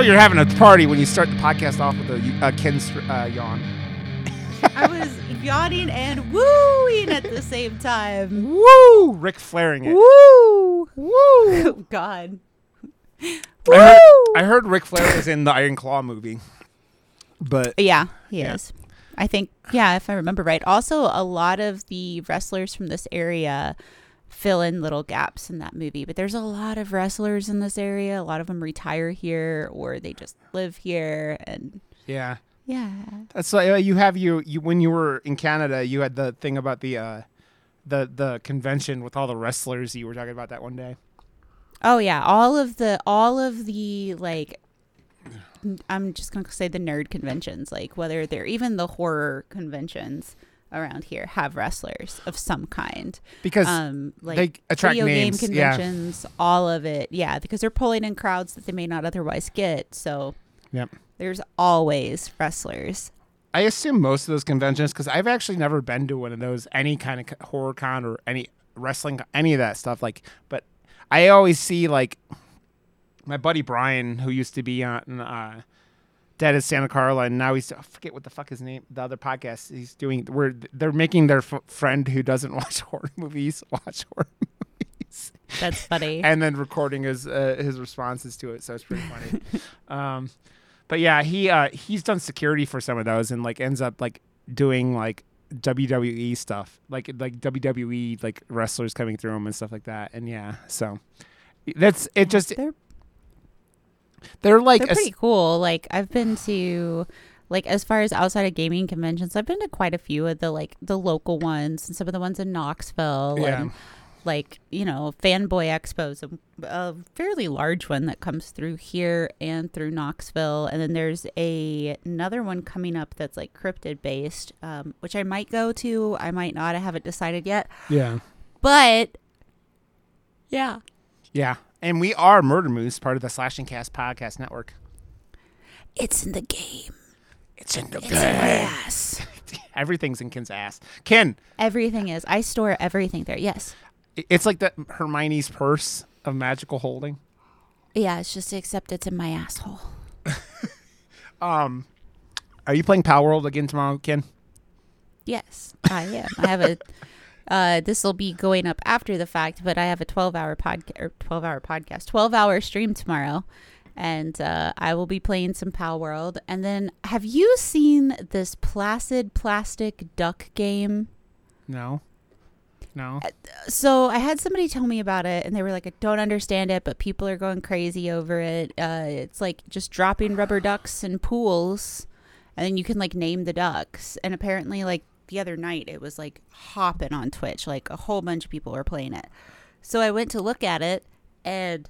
You're having a party when you start the podcast off with a uh, Ken uh, yawn. I was yawning and wooing at the same time. Woo! Rick flaring it. Woo! Woo! Oh, God. I heard, I heard Ric Flair was in the Iron Claw movie, but Yeah, he Yeah. is. I think, yeah, if I remember right. Also, a lot of the wrestlers from this area fill in little gaps in that movie. But there's a lot of wrestlers in this area. A lot of them retire here or they just live here. And yeah, yeah. that's like uh, you have you you when you were in Canada, you had the thing about the uh the the convention with all the wrestlers. You were talking about that one day. Oh yeah, all of the all of the like I'm just going to say the nerd conventions, like whether they're even the horror conventions around here have wrestlers of some kind. Because Um like they attract video names, game yeah. conventions, all of it. Yeah, because they're pulling in crowds that they may not otherwise get. So Yep. there's always wrestlers. I assume most of those conventions, because I've actually never been to one of those, any kind of horror con or any wrestling, any of that stuff. Like, but I always see like my buddy Brian, who used to be on uh, Dead as Santa Carla, and now he's I forget what the fuck his name, the other podcast he's doing. Where they're making their f- friend who doesn't watch horror movies watch horror movies, That's funny. and then recording his uh, his responses to it. So it's pretty funny. um, but yeah, he uh, he's done security for some of those, and like ends up like doing like WWE stuff, like like WWE like wrestlers coming through them and stuff like that. And yeah, so that's it. Just they're they're like they're a pretty cool. Like I've been to like as far as outside of gaming conventions, I've been to quite a few of the like the local ones and some of the ones in Knoxville Yeah. and like, you know, Fanboy Expo's a, a fairly large one that comes through here and through Knoxville. And then there's a another one coming up that's like cryptid based, um, which I might go to. I might not. I haven't decided yet. yeah But yeah. yeah. And we are Murder Moose, part of the Slashing Cast podcast network. It's in the game. It's in the It's in ass. Everything's in Ken's ass. Ken, Everything is. I store everything there. Yes. it's like the Hermione's purse of magical holding. Yeah, it's just except it's in my asshole. Um, are you playing Palworld again tomorrow, Ken? Yes, I am. I have a. Uh, this will be going up after the fact, but I have a twelve-hour podcast or twelve-hour podcast, twelve-hour stream tomorrow, and uh, I will be playing some Pal World. And then, have you seen this Placid Plastic Duck game? No. No. so I had somebody tell me about it, and they were like, "I don't understand it, but people are going crazy over it. Uh, it's like just dropping rubber ducks in pools, and then you can like name the ducks. And apparently, like the other night, it was like hopping on Twitch. Like a whole bunch of people were playing it. So I went to look at it, and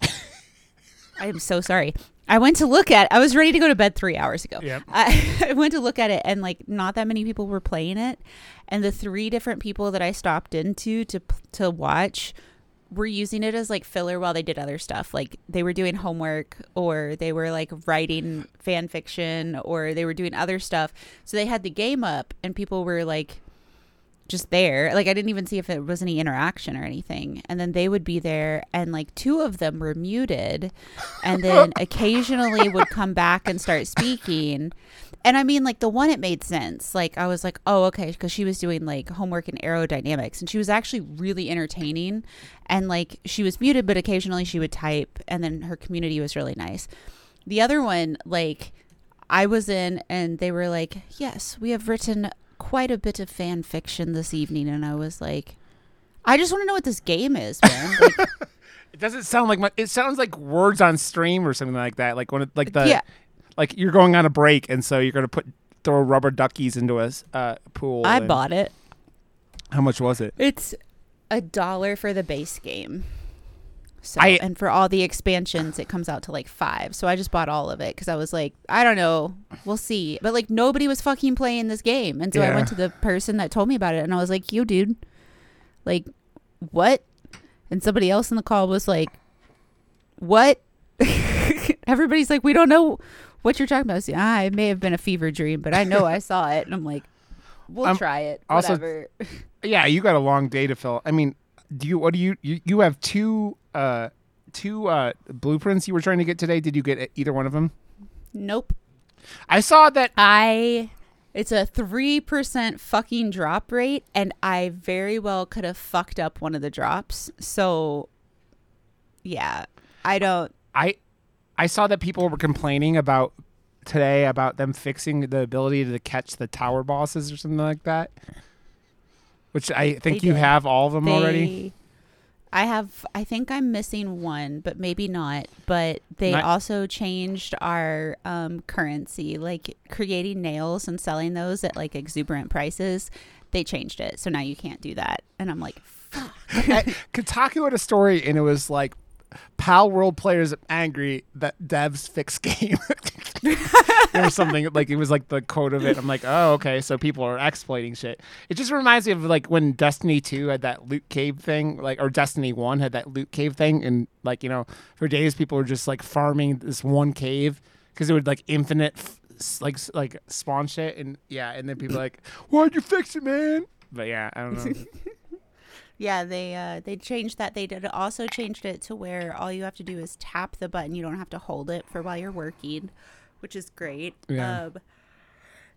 I am so sorry. I went to look at. I was ready to go to bed three hours ago. Yep. I, I went to look at it, and like not that many people were playing it. And the three different people that I stopped into to to watch were using it as like filler while they did other stuff. Like they were doing homework, or they were like writing fan fiction, or they were doing other stuff. So they had the game up, and people were like just there. Like I didn't even see if it was any interaction or anything. And then they would be there and like two of them were muted and then occasionally would come back and start speaking. And I mean like the one it made sense. Like I was like, "Oh, okay," because she was doing like homework in aerodynamics and she was actually really entertaining and like she was muted but occasionally she would type and then her community was really nice. The other one like I was in and they were like, "Yes, we have written quite a bit of fan fiction this evening." And I was like, "I just want to know what this game is, man." Like, It doesn't sound like my, it sounds like words on stream or something like that. Like when it, like the Yeah. Like you're going on a break and so you're gonna put throw rubber duckies into a uh, pool. I and- bought it. How much was it? It's a dollar for the base game. So I- and for all the expansions, it comes out to like five. So I just bought all of it because I was like, I don't know, we'll see. But like nobody was fucking playing this game, and so I went to the person that told me about it, and I was like, you dude, like what? And somebody else in the call was like, what? Everybody's like, we don't know what you're talking about. I ah, it may have been a fever dream, but I know I saw it, and I'm like, we'll Um, try it. also- Whatever. Yeah, you got a long day to fill. I mean, do you what do you you, you have two uh two uh blueprints you were trying to get today? Did you get either one of them? Nope. I saw that I it's a 3% fucking drop rate and I very well could have fucked up one of the drops. So yeah, I don't I I saw that people were complaining about today about them fixing the ability to catch the tower bosses or something like that. Which I think They you did. have all of them already. I have I think I'm missing one, but maybe not. But they Not- also changed our um currency, like creating nails and selling those at like exuberant prices. They changed it. So now you can't do that. And I'm like, I- Kotaku had a story and it was like PAL World players angry that devs fix game. or something like it was like the quote of it. I'm like, oh, okay, so people are exploiting shit. It just reminds me of like when Destiny 2 had that loot cave thing, like or Destiny 1 had that loot cave thing, and like you know, for days people were just like farming this one cave because it would like infinite f- like like spawn shit, and yeah, and then people like, why'd you fix it, man? But yeah, I don't know. Yeah, they uh they changed that. They did also changed it to where all you have to do is tap the button. You don't have to hold it for while you're working, which is great. Yeah. Um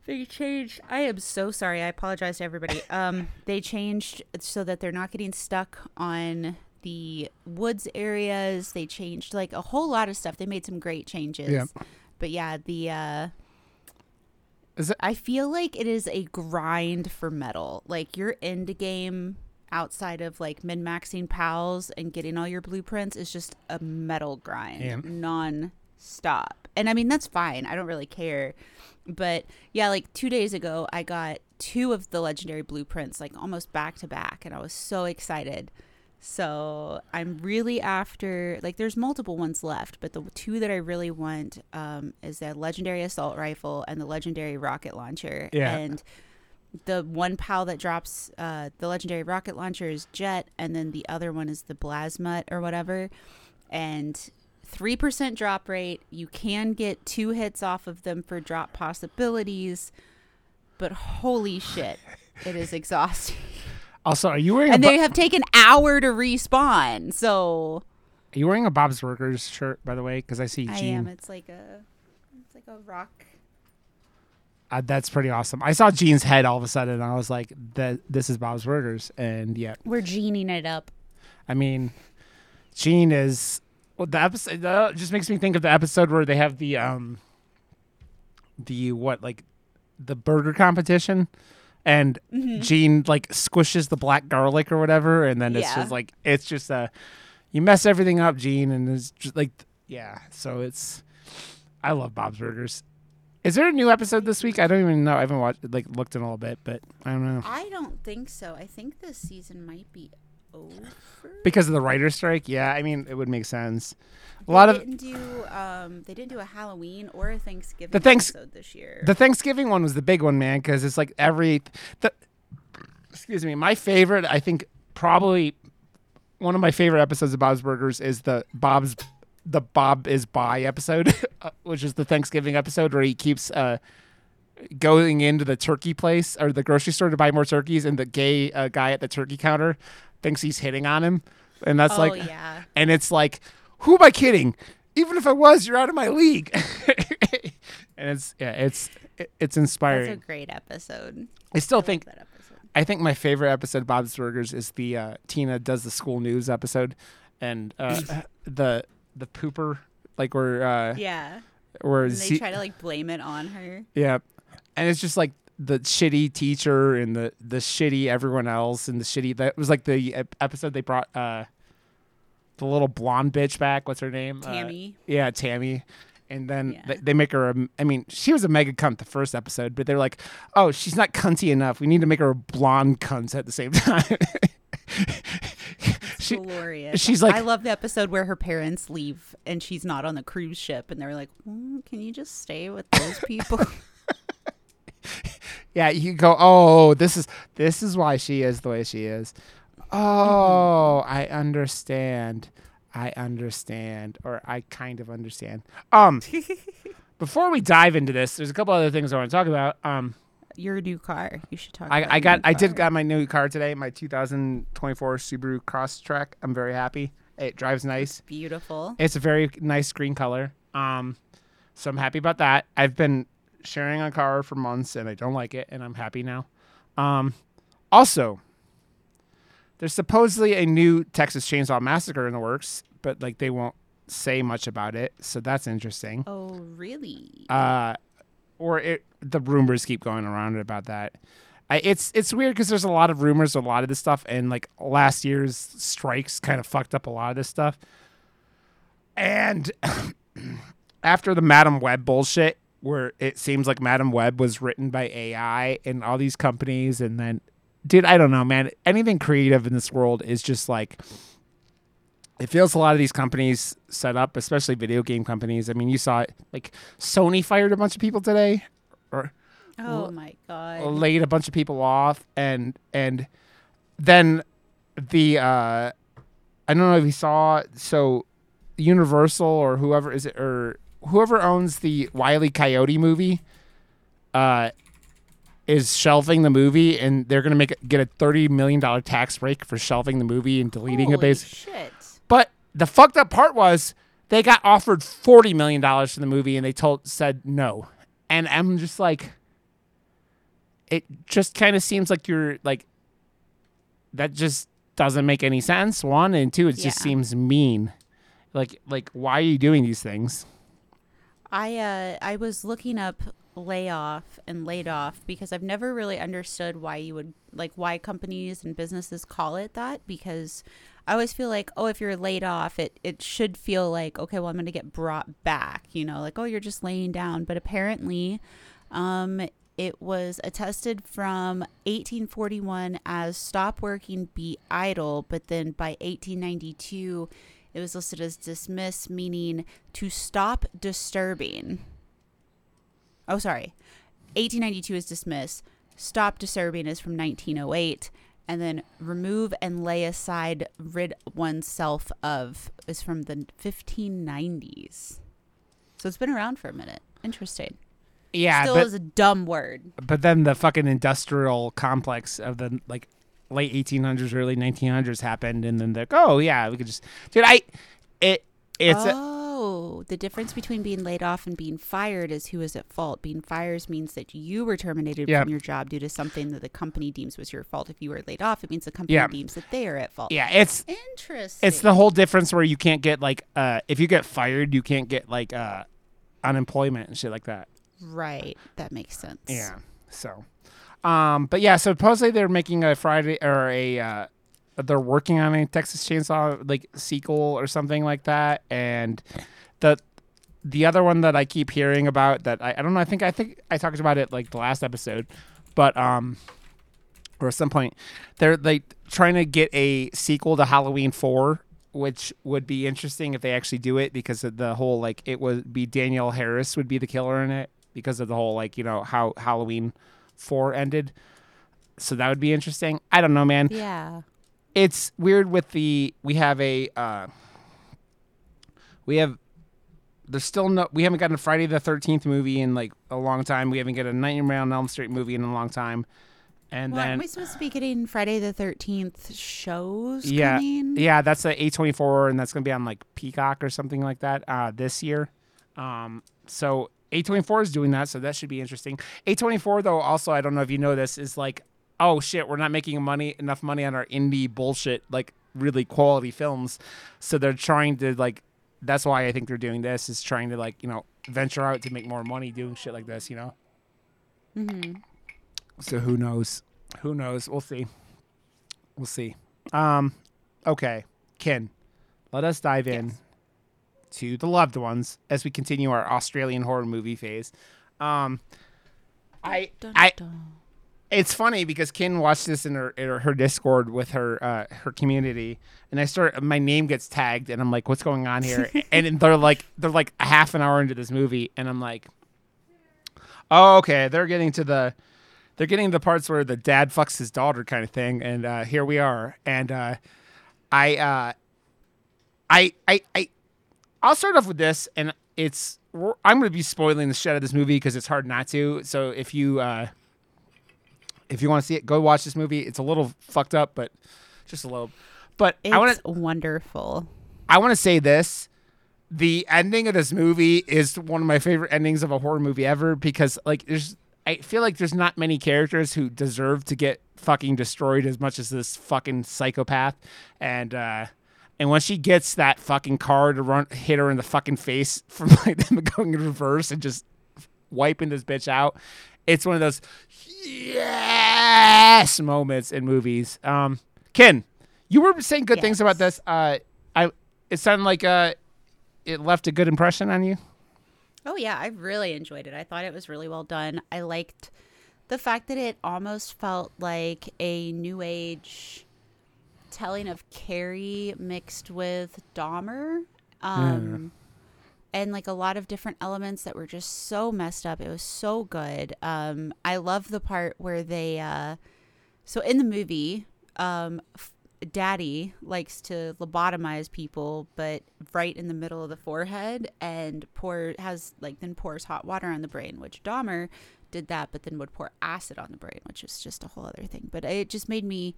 they changed I am so sorry. I apologize to everybody. Um they changed so that they're not getting stuck on the woods areas. They changed like a whole lot of stuff. They made some great changes. Yeah. But yeah, the uh Is it- I feel like it is a grind for metal. Like your end game outside of like min maxing pals and getting all your blueprints is just a metal grind Yeah. non stop. And I mean that's fine. I don't really care. But yeah, like 2 days ago I got two of the legendary blueprints like almost back to back and I was so excited. So I'm really after like there's multiple ones left, but the two that I really want um, is the legendary assault rifle and the legendary rocket launcher. Yeah. And the one pal that drops uh, the legendary rocket launcher is jet, and then the other one is the plasma or whatever. And three percent drop rate. You can get two hits off of them for drop possibilities, but holy shit, it is exhausting Also, are you wearing and Bo- they have taken hour to respawn. So are you wearing a Bob's Burgers shirt by the way? Because I see Gene. I am. It's like a, it's like a rock. Uh, that's pretty awesome. I saw Gene's head all of a sudden, and I was like, "That this is Bob's Burgers." And yeah, We're gening it up. I mean, Gene is well. The episode uh, just makes me think of the episode where they have the um, the what like the burger competition, and Gene like squishes the black garlic or whatever, and then it's Yeah. just like it's just uh, you mess everything up, Gene, and it's just like yeah. So it's I love Bob's Burgers. Is there a new episode this week? I don't even know. I haven't watched like looked in a little bit, but I don't know I don't think so. I think this season might be over. because of the writer's strike. Yeah, I mean it would make sense. A They lot of didn't do um they didn't do a Halloween or a Thanksgiving The thanks- episode this year. the Thanksgiving one was the big one, man, because it's like every the excuse me, my favorite. I think probably one of my favorite episodes of Bob's Burgers is the Bob's the Bob is by episode, uh, which is the Thanksgiving episode where he keeps uh, going into the turkey place or the grocery store to buy more turkeys, and the gay uh, guy at the turkey counter thinks he's hitting on him, and that's oh like, yeah. and it's like, who am I kidding? Even if I was, you're out of my league. and it's yeah, it's it- it's That's a inspiring. great episode. I still I think that episode. I think my favorite episode of Bob's Burgers is the uh, Tina does the school news episode, and uh, the the pooper like where uh, Yeah. where And they Z- try to like blame it on her. yeah, and it's just like the shitty teacher and the the shitty everyone else and the shitty that was like the episode they brought uh the little blonde bitch back. What's her name? Uh, Tammy. yeah, Tammy. And then Yeah. they, they make her. A, I mean, she was a mega cunt the first episode, but they're like, "Oh, she's not cunty enough. We need to make her a blonde cunt at the same time." She, glorious. she's like- I love the episode where her parents leave and she's not on the cruise ship, and they're like, "Mm, "Can you just stay with those people?" yeah, you go, "Oh, this is this is why she is the way she is." Oh, I understand. I understand, or I kind of understand. Um, before we dive into this, there's a couple other things I want to talk about. Um, your new car. You should talk. I, about I got I did got my new car today, my 2024 Subaru Crosstrek. I'm very happy. It drives nice. beautiful. It's a very nice green color. Um, so I'm happy about that. I've been sharing a car for months and I don't like it, and I'm happy now. Um, also, there's supposedly a new Texas Chainsaw Massacre in the works, but like they won't say much about it, so that's interesting. Oh, really? Uh, or it the rumors keep going around about that. I, it's it's weird because there's a lot of rumors, a lot of this stuff, and like last year's strikes kind of fucked up a lot of this stuff. And after the Madame Web bullshit, where it seems like Madame Web was written by AI and all these companies, and then, dude, I don't know, man. Anything creative in this world is just like. It feels a lot of these companies set up, especially video game companies. I mean, you saw it. Like Sony fired a bunch of people today, or oh my god. laid a bunch of people off and and then the uh I don't know if you saw so Universal or whoever is it or whoever owns the Wiley Coyote movie uh is shelving the movie and they're going to make it, get a 30 million dollar tax break for shelving the movie and deleting it Holy base shit. But the fucked up part was they got offered forty million dollars for the movie and they told said no. And I'm just like it just kind of seems like you're like that just doesn't make any sense. One and two, it just seems mean. Like like why are you doing these things? I uh I was looking up layoff and laid off because I've never really understood why you would like why companies and businesses call it that because I always feel like oh if you're laid off it it should feel like okay well I'm going to get brought back you know like oh you're just laying down. But apparently um it was attested from 1841 as stop working be idle. But then by 1892 it was listed as dismiss meaning to stop disturbing. Oh sorry. 1892 is dismiss. Stop disturbing is from 1908 and then remove and lay aside rid oneself of is from the 1590s so it's been around for a minute. Interesting. Yeah, still but is a dumb word. But then the fucking industrial complex of the like late 1800s early 1900s happened and then they're like oh yeah we could just dude i it it's a- oh. The difference between being laid off and being fired is who is at fault. Being fired means that you were terminated Yeah. from your job due to something that the company deems was your fault. If you were laid off, it means the company Yeah. deems that they are at fault. yeah it's Interesting. it's the whole difference where you can't get like uh if you get fired you can't get like uh unemployment and shit like that right. That makes sense. yeah so um but yeah so supposedly they're making a friday or a uh they're working on a texas chainsaw like sequel or something like that and the the other one that i keep hearing about that i, I don't know i think i think i talked about it like the last episode but um or at some point they're like trying to get a sequel to halloween 4 which would be interesting if they actually do it because of the whole like it would be danielle harris would be the killer in it because of the whole like you know how halloween 4 ended. So that would be interesting. I don't know man. Yeah. it's weird with the we have a uh we have there's still no we haven't gotten a friday the 13th movie in like a long time. We haven't got a nightmare on elm street movie in a long time. And Well, then aren't we supposed to be getting Friday the Thirteenth shows yeah coming? yeah that's the a24 and that's gonna be on like peacock or something like that uh this year. Um so a24 is doing that so that should be interesting. A24 though also i don't know if you know this is like oh shit we're not making money enough money on our indie bullshit like really quality films. So they're trying to like that's why i think they're doing this is trying to like you know venture out to make more money doing shit like this you know hmm so who knows? Who knows? We'll see. We'll see. Um, okay, Ken, let us dive in Yes. to the loved ones as we continue our Australian horror movie phase. Um, I, Dun, I, dun. It's funny because Ken watched this in her in her Discord with her uh, her community, and I start my name gets tagged, and I'm like, what's going on here? and they're like they're like a half an hour into this movie, and I'm like, oh okay, they're getting to the they're getting the parts where the dad fucks his daughter kind of thing, and uh, here we are, and uh, I uh, I I I I'll start off with this, and it's I'm going to be spoiling the shit out of this movie because it's hard not to. So if you uh, if you want to see it, go watch this movie. It's a little fucked up, but just a little. But It's I want to wonderful. I want to say this. The ending of this movie is one of my favorite endings of a horror movie ever because like there's I feel like there's not many characters who deserve to get fucking destroyed as much as this fucking psychopath and uh and when she gets that fucking car to run hit her in the fucking face from like them going in reverse and just wiping this bitch out, it's one of those yes moments in movies. Um Ken, you were saying good things about this. Uh I it sounded like uh it left a good impression on you. Oh yeah, I really enjoyed it. I thought it was really well done. I liked the fact that it almost felt like a new age telling of Carrie mixed with Dahmer. Um and like a lot of different elements that were just so messed up. It was so good. Um I love the part where they uh so in the movie, um f- daddy likes to lobotomize people but right in the middle of the forehead and pour has like then pours hot water on the brain which dahmer did that but then would pour acid on the brain which is just a whole other thing but it just made me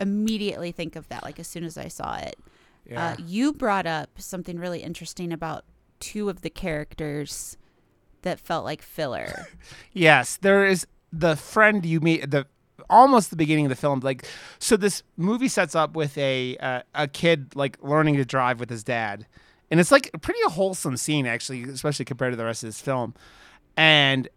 immediately think of that like as soon as i saw it uh, you brought up something really interesting about two of the characters that felt like filler Yes, there is the friend you meet the almost the beginning of the film. Like, so this movie sets up with a uh, a kid like learning to drive with his dad, and it's like a pretty wholesome scene actually, especially compared to the rest of this film. And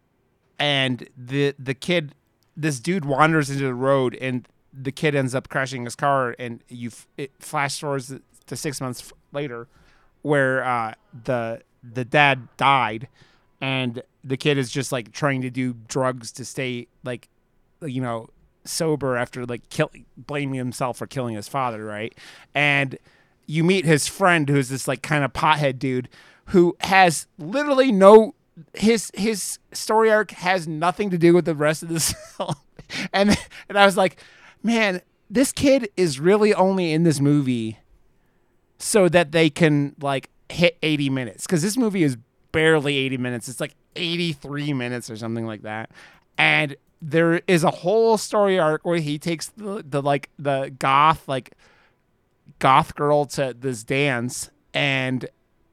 and the the kid, this dude wanders into the road, and the kid ends up crashing his car, and you it flash forwards to six months later, where uh, the the dad died and the kid is just like trying to do drugs to stay like you know sober after like kill blaming himself for killing his father right? And you meet his friend who's this like kind of pothead dude who has literally no his his story arc has nothing to do with the rest of this film. And and I was like man this kid is really only in this movie so that they can like hit 80 minutes because this movie is barely 80 minutes. It's like 83 minutes or something like that. And there is a whole story arc where he takes the, the like the goth like goth girl to this dance and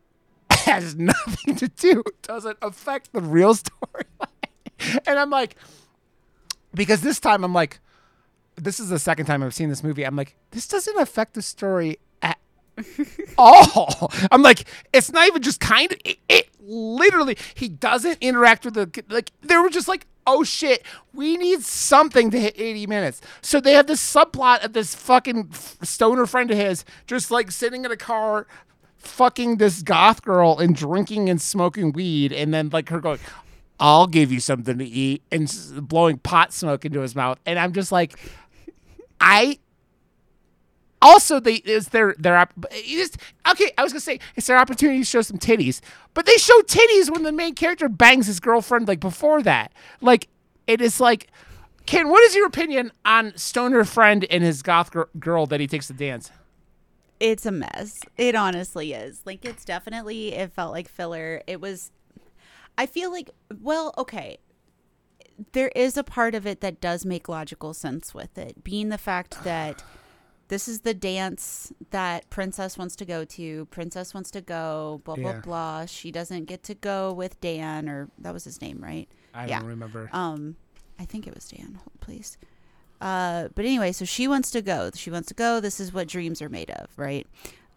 has nothing to do. Doesn't affect the real story. And i'm like because this time i'm like this is the second time i've seen this movie. I'm like this doesn't affect the story all. I'm like, it's not even just kind of. It, it literally, he doesn't interact with the like. They were just like, oh shit, we need something to hit 80 minutes. So they have this subplot of this fucking stoner friend of his just like sitting in a car, fucking this goth girl and drinking and smoking weed, and then like her going. I'll give you something to eat and blowing pot smoke into his mouth. And I'm just like, I also they is their their is, okay i was gonna say it's their opportunity to show some titties but they show titties when the main character bangs his girlfriend like before that like it is like ken what is your opinion on stoner friend and his goth gir- girl that he takes to dance it's a mess. It honestly is. Like it's definitely it felt like filler. It was I feel like well, okay. There is a part of it that does make logical sense with it, being the fact that this is the dance that princess wants to go to. Princess wants to go, blah blah Yeah. blah. She doesn't get to go with Dan or that was his name, right? i Yeah. don't remember Um, I think it was Dan. Hold, please. Uh, but anyway, so she wants to go. She wants to go. This is what dreams are made of, right?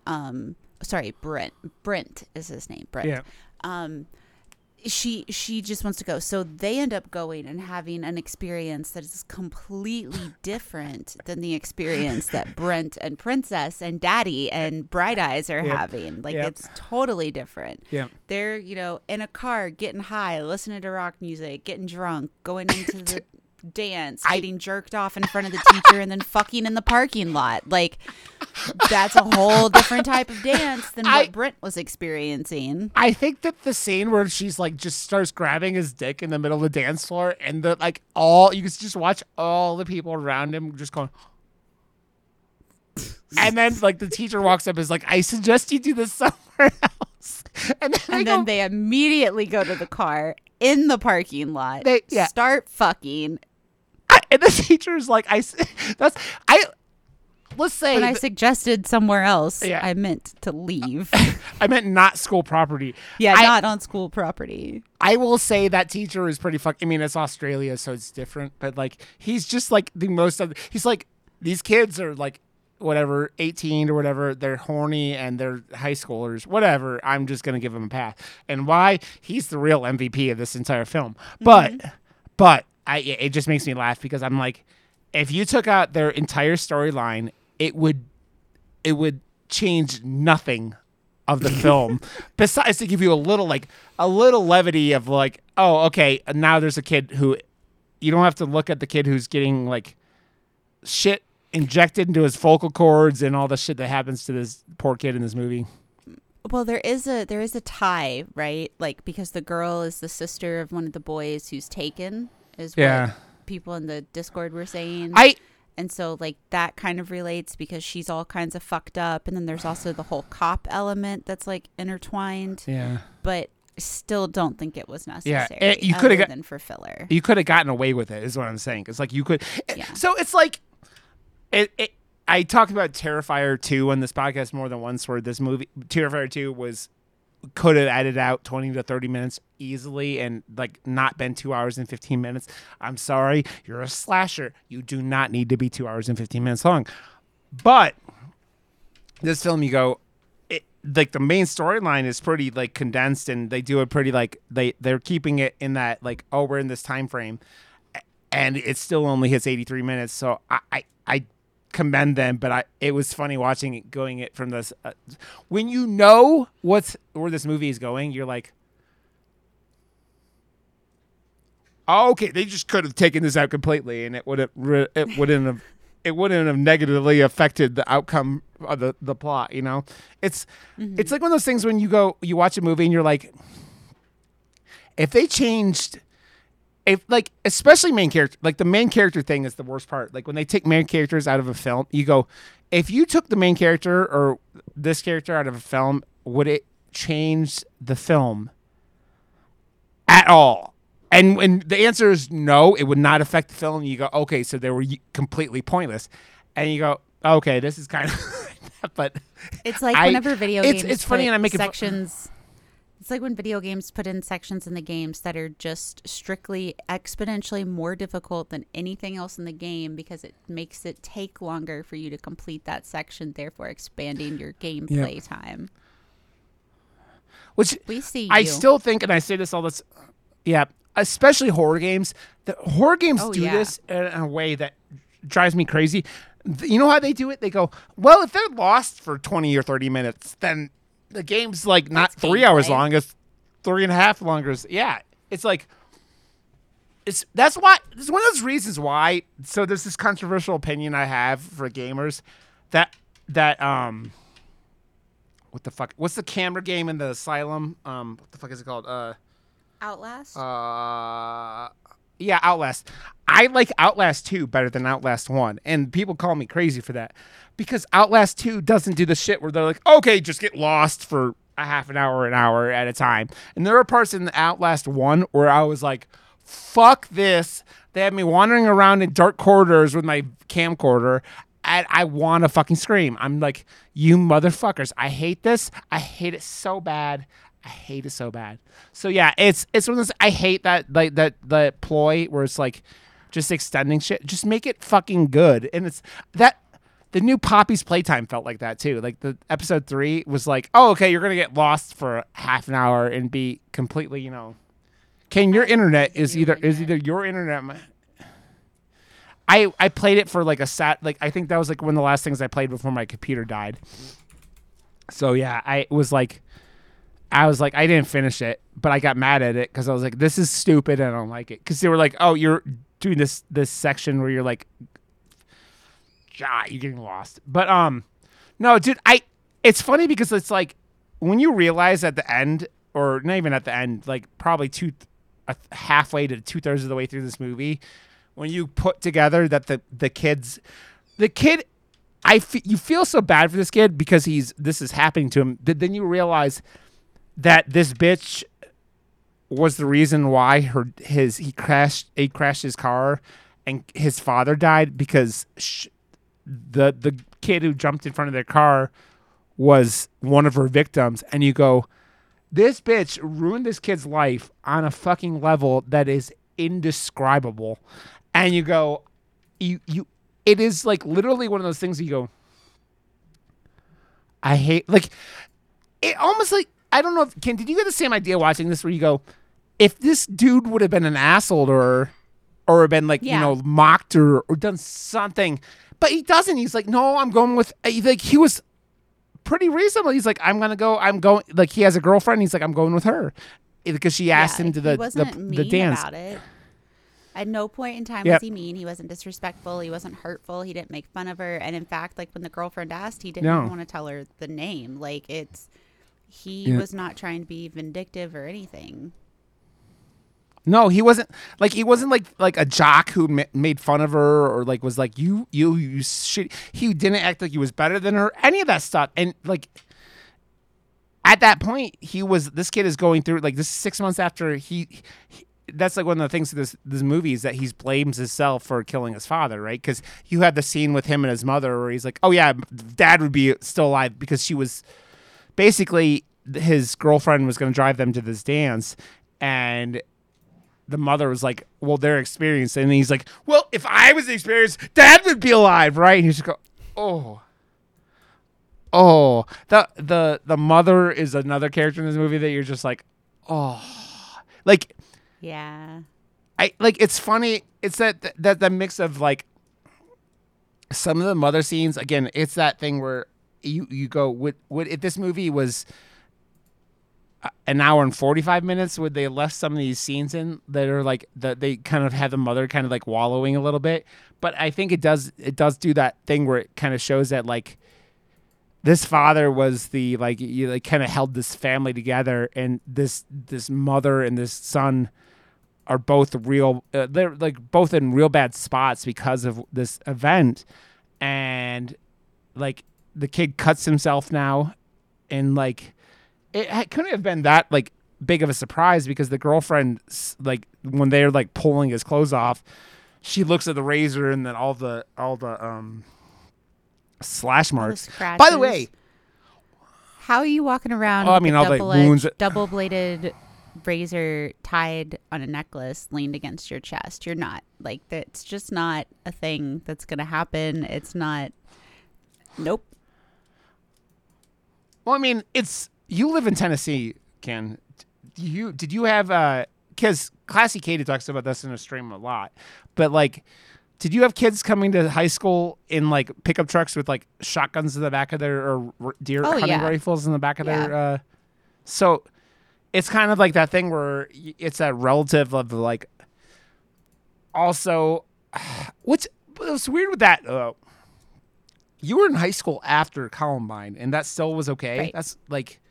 Um, sorry, Brent. Brent is his name. Brent. yeah Um, she she just wants to go. So they end up going and having an experience that is completely different than the experience that Brent and Princess and Daddy and Bright Eyes are Yep. having. Like Yep. it's totally different yeah they're you know in a car getting high listening to rock music getting drunk going into the dance getting jerked off in front of the teacher and then fucking in the parking lot like that's a whole different type of dance than what I- brent was experiencing I think that the scene where she's like just starts grabbing his dick in the middle of the dance floor and the like all you can just watch all the people around him just going and then like the teacher walks up and is like, I suggest you do this somewhere else. And then, I and go, then they immediately go to the car in the parking lot They- yeah. start fucking I, and the teacher's like, I, That's I. Let's say When I th- suggested somewhere else, Yeah. I meant to leave. I meant not school property. yeah, I- not on school property. I will say that teacher is pretty fuck. I mean, it's Australia, so it's different. But like, he's just like the most. Of, he's like these kids are like whatever, eighteen or whatever. They're horny and they're high schoolers. Whatever. I'm just gonna give him a pass. And why? He's the real MVP of this entire film. But, mm-hmm. but I it just makes me laugh because I'm like, if you took out their entire storyline, it would, it would change nothing of the film. Besides to give you a little like a little levity of like oh okay now there's a kid who you don't have to look at the kid who's getting like shit injected into his vocal cords and all the shit that happens to this poor kid in this movie. Well, there is a there is a tie, right? Like because the girl is the sister of one of the boys who's taken, is Yeah. what people in the Discord were saying. i and so like that kind of relates because she's all kinds of fucked up, and then there's also the whole cop element that's like intertwined. yeah But still don't think it was necessary. it- you coulda got- than for filler. you could have gotten away with it is what i'm saying it's like you could eh, Yeah. so it's like it, it i talked about terrifier 2 on this podcast more than once where this movie terrifier 2 was could have added out 20 to 30 minutes easily and like not been two hours and 15 minutes. I'm sorry you're a slasher. You do not need to be two hours and 15 minutes long. But this film you go it, like the main storyline is pretty like condensed and they do it pretty like they they're keeping it in that like oh we're in this time frame and it still only hits 83 minutes. So i i, I commend them but i it was funny watching it going it from this uh, when you know what's where this movie is going you're like oh, okay they just could have taken this out completely and it would have it wouldn't have it wouldn't have negatively affected the outcome of the, the plot you know? It's it's like one of those things when you go you watch a movie and you're like if they changed if like especially main character like the main character thing is the worst part. Like when they take main characters out of a film you go if you took the main character or this character out of a film would it change the film? At all. And when the answer is no it would not affect the film. You go okay so they were completely pointless. And you go okay this is kind of but It's like I- whenever video it's- games it's funny and making fu- sections. It's like when video games put in sections in the games that are just strictly exponentially more difficult than anything else in the game because it makes it take longer for you to complete that section, therefore expanding your gameplay time. which We see I you. still think, and I say this all this, yeah, especially horror games. The horror games Oh, do yeah. this in a way that drives me crazy. You know how they do it? They go, well, if they're lost for twenty or thirty minutes, then the game's like not That's three hours gameplay. long; it's three and a half longer. Yeah, it's like. It's, that's why it's one of those reasons why so there's this controversial opinion I have for gamers that that um what the fuck what's the camera game in the asylum um what the fuck is it called uh Outlast. uh yeah outlast i like outlast 2 better than outlast 1 and people call me crazy for that because outlast 2 doesn't do the shit where they're like okay just get lost for a half an hour an hour at a time and there are parts in the outlast 1 where i was like fuck this they had me wandering around in dark corridors with my camcorder and I want to fucking scream. I'm like, you motherfuckers! I hate this. I hate it so bad. I hate it so bad. So yeah, it's it's one of those. I hate that like that the ploy where it's like just extending shit. Just make it fucking good. And it's that the new Poppy's Playtime felt like that too. Like the episode three was like, oh okay, you're gonna get lost for half an hour and be completely, you know. Can your internet is either is either your internet. My, I I played it for like a sat like I think that was like one of the last things I played before my computer died. So yeah, I was like, I was like, I didn't finish it, but I got mad at it because I was like, this is stupid. and I don't like it because they were like, oh, you're doing this this section where you're like, ah, you're getting lost. But um, no, dude, I. It's funny because it's like when you realize at the end, or not even at the end, like probably two, halfway to two thirds of the way through this movie, when you put together that the the kids, the kid, I f- you feel so bad for this kid because he's this is happening to him. Th- then you realize that this bitch was the reason why her his he crashed he crashed his car and his father died because sh- the the kid who jumped in front of their car was one of her victims, and you go, this bitch ruined this kid's life on a fucking level that is indescribable, and you go, you you, it is like literally one of those things you go. I hate like it almost like I don't know if Ken, did you get the same idea watching this where you go, if this dude would have been an asshole or or been like, Yeah. you know, mocked or, or done something. But he doesn't. He's like, no, I'm going with uh, he- like he was pretty reasonable. He's like, I'm gonna go, I'm going like he has a girlfriend, he's like, I'm going with her. Eh, because she asked Yeah, him to the the, wasn't the mean dance. about it. At no point in time Yep. was he mean. He wasn't disrespectful. He wasn't hurtful. He didn't make fun of her. And in fact, like when the girlfriend asked, he didn't No. want to tell her the name. Like it's he Yeah. was not trying to be vindictive or anything. No, he wasn't like he wasn't like like a jock who ma- made fun of her or like was like you you you shit. He didn't act like he was better than her. Any of that stuff. And like at that point, he was this kid is going through like this six months after he. he that's like one of the things this this movie is that he blames himself for killing his father, right? Because you had the scene with him and his mother where he's like, "Oh yeah, dad would be still alive because she was basically his girlfriend was going to drive them to this dance and the mother was like, "Well, they're experienced," and he's like, "Well, if I was experienced, Dad would be alive, right?" And he's just go, "Oh, oh." The the the mother is another character in this movie that you're just like, "Oh," like Yeah. I like. It's funny. It's that that that mix of like some of the mother scenes. Again, it's that thing where you you go, would would if this movie was an hour and 45 minutes would they left some of these scenes in that are like that they kind of have the mother kind of like wallowing a little bit. But i think it does it does do that thing where it kind of shows that like this father was the like you like kind of held this family together and this this mother and this son are both real uh, they're like both in real bad spots because of this event. And like the kid cuts himself now and like it couldn't have been that like big of a surprise because the girlfriend like when they're like pulling his clothes off she looks at the razor and then all the all the um slash All the marks by the way how are you walking around? Oh, I mean, all the wounds- double-bladed razor tied on a necklace leaned against your chest. You're not like that's just not a thing that's gonna happen. It's not. Nope. Well, I mean, it's you live in Tennessee, Ken. You did you have uh because Classy Katie talks about this in her stream a lot, but like, did you have kids coming to high school in like pickup trucks with like shotguns in the back of their or deer Oh, hunting yeah. rifles in the back of their? Uh So it's kind of like that thing where it's that relative of like. Also, what's what's weird with that? Uh, you were in high school after Columbine, and that still was okay. Right. That's like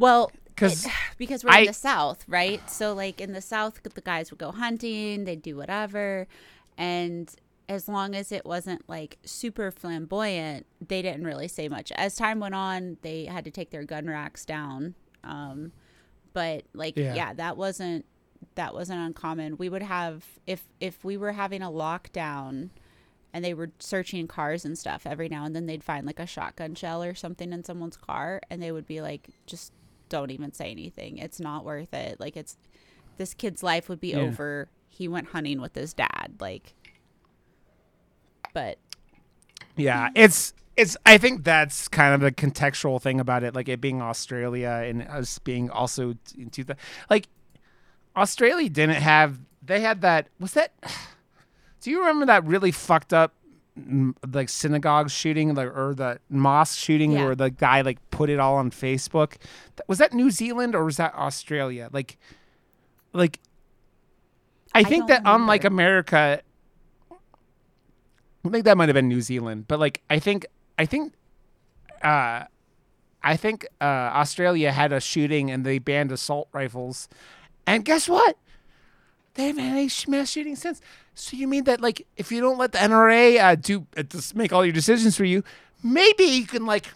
Well, 'Cause it- because we're I- in the South, right? So like in the South, the guys would go hunting, they'd do whatever, and as long as it wasn't like super flamboyant, they didn't really say much. As time went on, they had to take their gun racks down. Um, but like Yeah. yeah. that wasn't that wasn't uncommon. We would have if if we were having a lockdown and they were searching cars and stuff every now and then they'd find like a shotgun shell or something in someone's car and they would be like just don't even say anything. It's not worth it. Like it's this kid's life would be Yeah. over. He went hunting with his dad like but yeah, it's it's. I think that's kind of the contextual thing about it, like it being Australia and us being also t- in two like Australia didn't have. They had that. Was that? Do you remember that really fucked up? Like synagogue shooting like or the mosque shooting Yeah. where the guy like put it all on facebook. Was that new zealand or was that australia? Like like i, I think that unlike america i think that might have been new zealand but like i think i think uh i think uh australia had a shooting and they banned assault rifles. And guess what? They haven't had any sh- mass shooting since. So you mean that like if you don't let the NRA uh, do uh, just make all your decisions for you, maybe you can like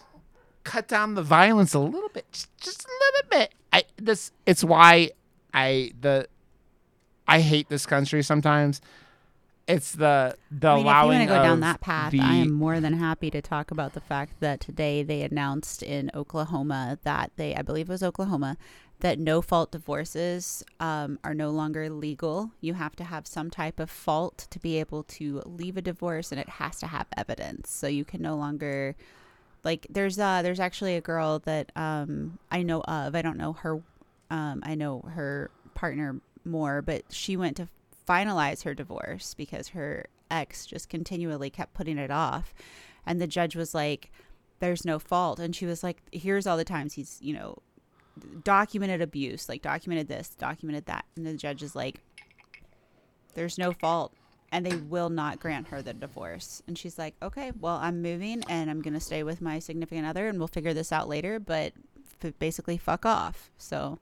cut down the violence a little bit, just, just a little bit. I this it's why I the I hate this country sometimes. it's the the I mean, if you want to go down that path, the, I am more than happy to talk about the fact that today they announced in Oklahoma that they, I believe it was Oklahoma, that no fault divorces um, are no longer legal. You have to have some type of fault to be able to leave a divorce, and it has to have evidence. So you can no longer, like, there's uh, there's actually a girl that um, I know of. I don't know her. Um, I know her partner more, but she went to finalize her divorce because her ex just continually kept putting it off. And the judge was like, there's no fault. And she was like, here's all the times he's, you know, documented abuse, like documented this, documented that. And the judge is like, there's no fault. And they will not grant her the divorce. And she's like, okay, well, I'm moving and I'm going to stay with my significant other and we'll figure this out later. But f- basically, fuck off. So.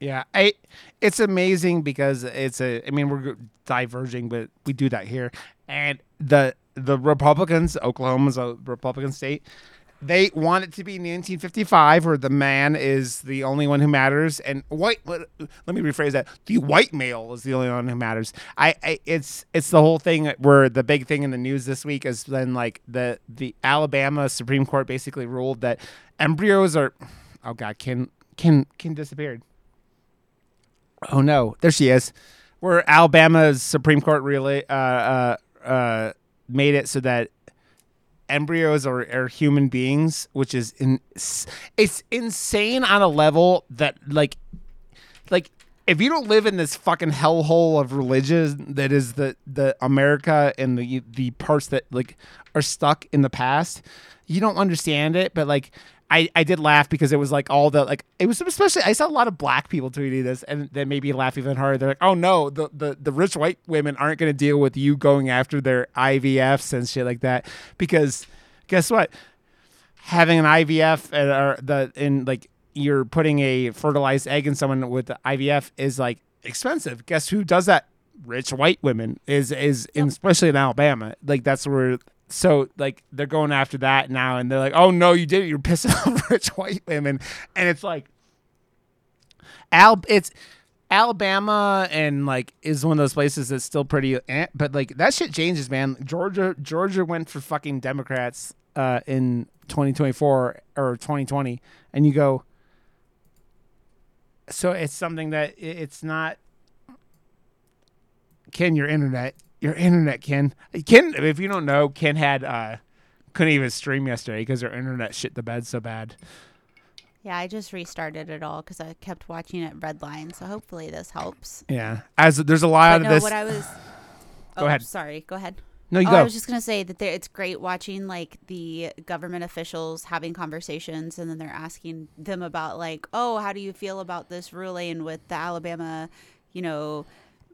Yeah, I. It's amazing because it's a. I mean, we're diverging, but we do that here. And the the Republicans, Oklahoma's a Republican state. They want it to be 1955, where the man is the only one who matters, and white. Let, me rephrase that: the white male is the only one who matters. I, I. It's it's the whole thing where the big thing in the news this week is then like the the Alabama Supreme Court basically ruled that embryos are. Oh God, Ken Ken Ken disappeared. Oh no, there she is. Where Alabama's Supreme Court really uh, uh, uh, made it so that embryos are, are human beings, which is in it's insane on a level that like like if you don't live in this fucking hellhole of religion that is the the America and the the parts that like are stuck in the past, you don't understand it. But like I, I did laugh because it was like all the like it was especially I saw a lot of black people tweeting this and that made me laugh even harder. They're like, oh no, the the, the rich white women aren't gonna deal with you going after their IVFs and shit like that because guess what, having an IVF and or the in like you're putting a fertilized egg in someone with the IVF is like expensive. Guess who does that? Rich white women is is in, especially in Alabama. Like that's where so like they're going after that now and they're like oh no you did it you're pissing off rich white women. And it's like al it's alabama and like is one of those places that's still pretty eh, but like that shit changes man. Georgia georgia went for fucking democrats uh in 2024 or 2020 and you go so it's something that it's not can your internet your internet, Ken. Ken, if you don't know, Ken had uh, couldn't even stream yesterday because her internet shit the bed so bad. Yeah, I just restarted it all because I kept watching it redline. So hopefully this helps. Yeah, as there's a lot But of no, this. what I was. Go oh, ahead. Sorry. Go ahead. no, you oh, go. I was just gonna say that there, it's great watching like the government officials having conversations, and then they're asking them about like, oh, how do you feel about this ruling with the Alabama, you know,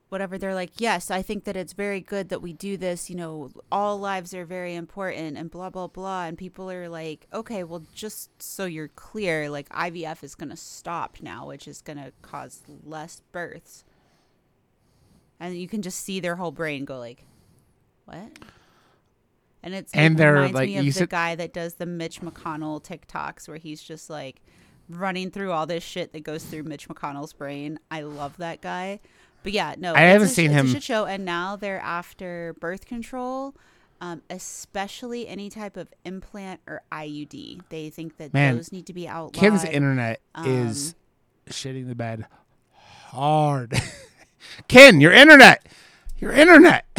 whatever. They're like, yes, I think that it's very good that we do this. You know, all lives are very important, and blah blah blah. And people are like, okay, well, just so you're clear, like IVF is gonna stop now, which is gonna cause less births. And you can just see their whole brain go like, what? And it's And it they're, reminds like, me of the said- guy that does the Mitch McConnell TikToks where he's just like running through all this shit that goes through Mitch McConnell's brain. I love that guy. But yeah, no, I haven't a seen him- shit show, and now they're after birth control, um, especially any type of implant or IUD. They think that Man, those need to be outlawed. Ken's internet Um, is shitting the bed hard. Ken, your internet, your internet.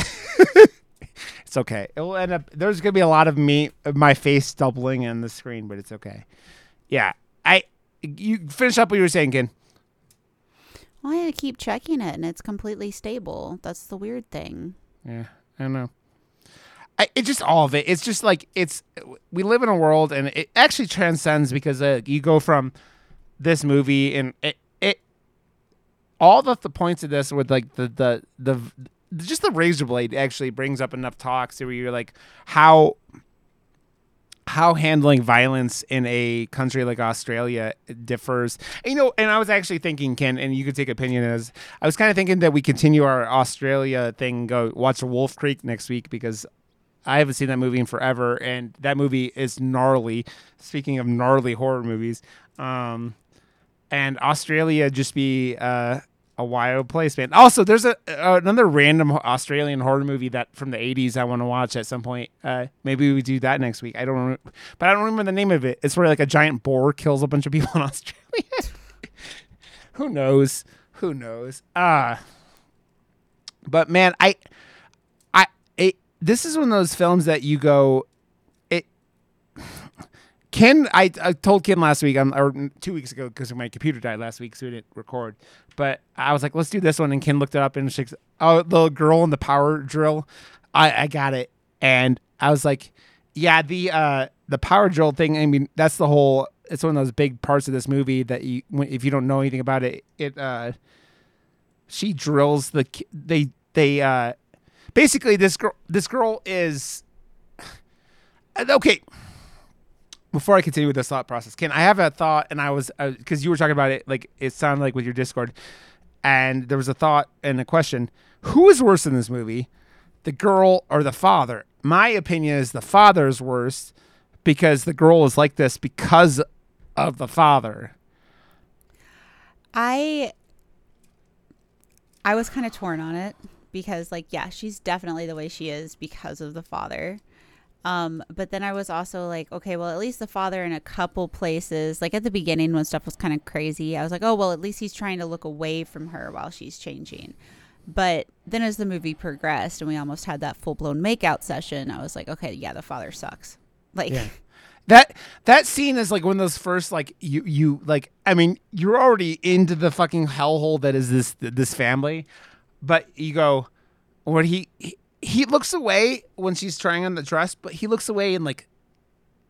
it's okay. It will end up. There's gonna be a lot of me, my face doubling in the screen, but it's okay. Yeah, I. You finish up what you were saying, Ken. Well, I keep checking it, and it's completely stable. That's the weird thing. Yeah, I don't know. I, it just all of it. It's just like it's. We live in a world, and it actually transcends because uh, you go from this movie and it it all the, the points of this with like the the the just the razor blade actually brings up enough talks where you're like how how handling violence in a country like Australia differs. You know, and I was actually thinking, Ken, and you could take opinion as I was kind of thinking that we continue our Australia thing, go watch Wolf Creek next week because I haven't seen that movie in forever, and that movie is gnarly. Speaking of gnarly horror movies, um, and Australia just be uh, a wild place, man. Also, there's a uh, another random Australian horror movie that from the '80s I want to watch at some point. Uh, maybe we do that next week. I don't, remember, but I don't remember the name of it. It's where like a giant boar kills a bunch of people in Australia. Who knows? Who knows? Ah. but man, I, I, it, this is one of those films that you go. Ken, I, I told Ken last week, um, or two weeks ago, because my computer died last week, so we didn't record. But I was like, let's do this one, and Ken looked it up and she's, oh, the girl in the power drill, I, I got it, and I was like, yeah, the uh, the power drill thing. I mean, that's the whole. It's one of those big parts of this movie that you, if you don't know anything about it, it uh, she drills the they they uh, basically this girl this girl is okay before I continue with this thought process, Ken, I have a thought, and I was uh, because you were talking about it, like it sounded like with your Discord, and there was a thought and a question: Who is worse in this movie, the girl or the father? My opinion is the father is worse because the girl is like this because of the father. I I was kind of torn on it because like yeah, she's definitely the way she is because of the father. Um, but then I was also like, okay, well, at least the father in a couple places, like at the beginning when stuff was kind of crazy, I was like, oh, well, at least he's trying to look away from her while she's changing. But then as the movie progressed and we almost had that full blown makeout session, I was like, okay, yeah, the father sucks. Like, Yeah. That that scene is like one of those first like you you like I mean you're already into the fucking hellhole that is this this family, but you go when he he, he looks away when she's trying on the dress, but he looks away in like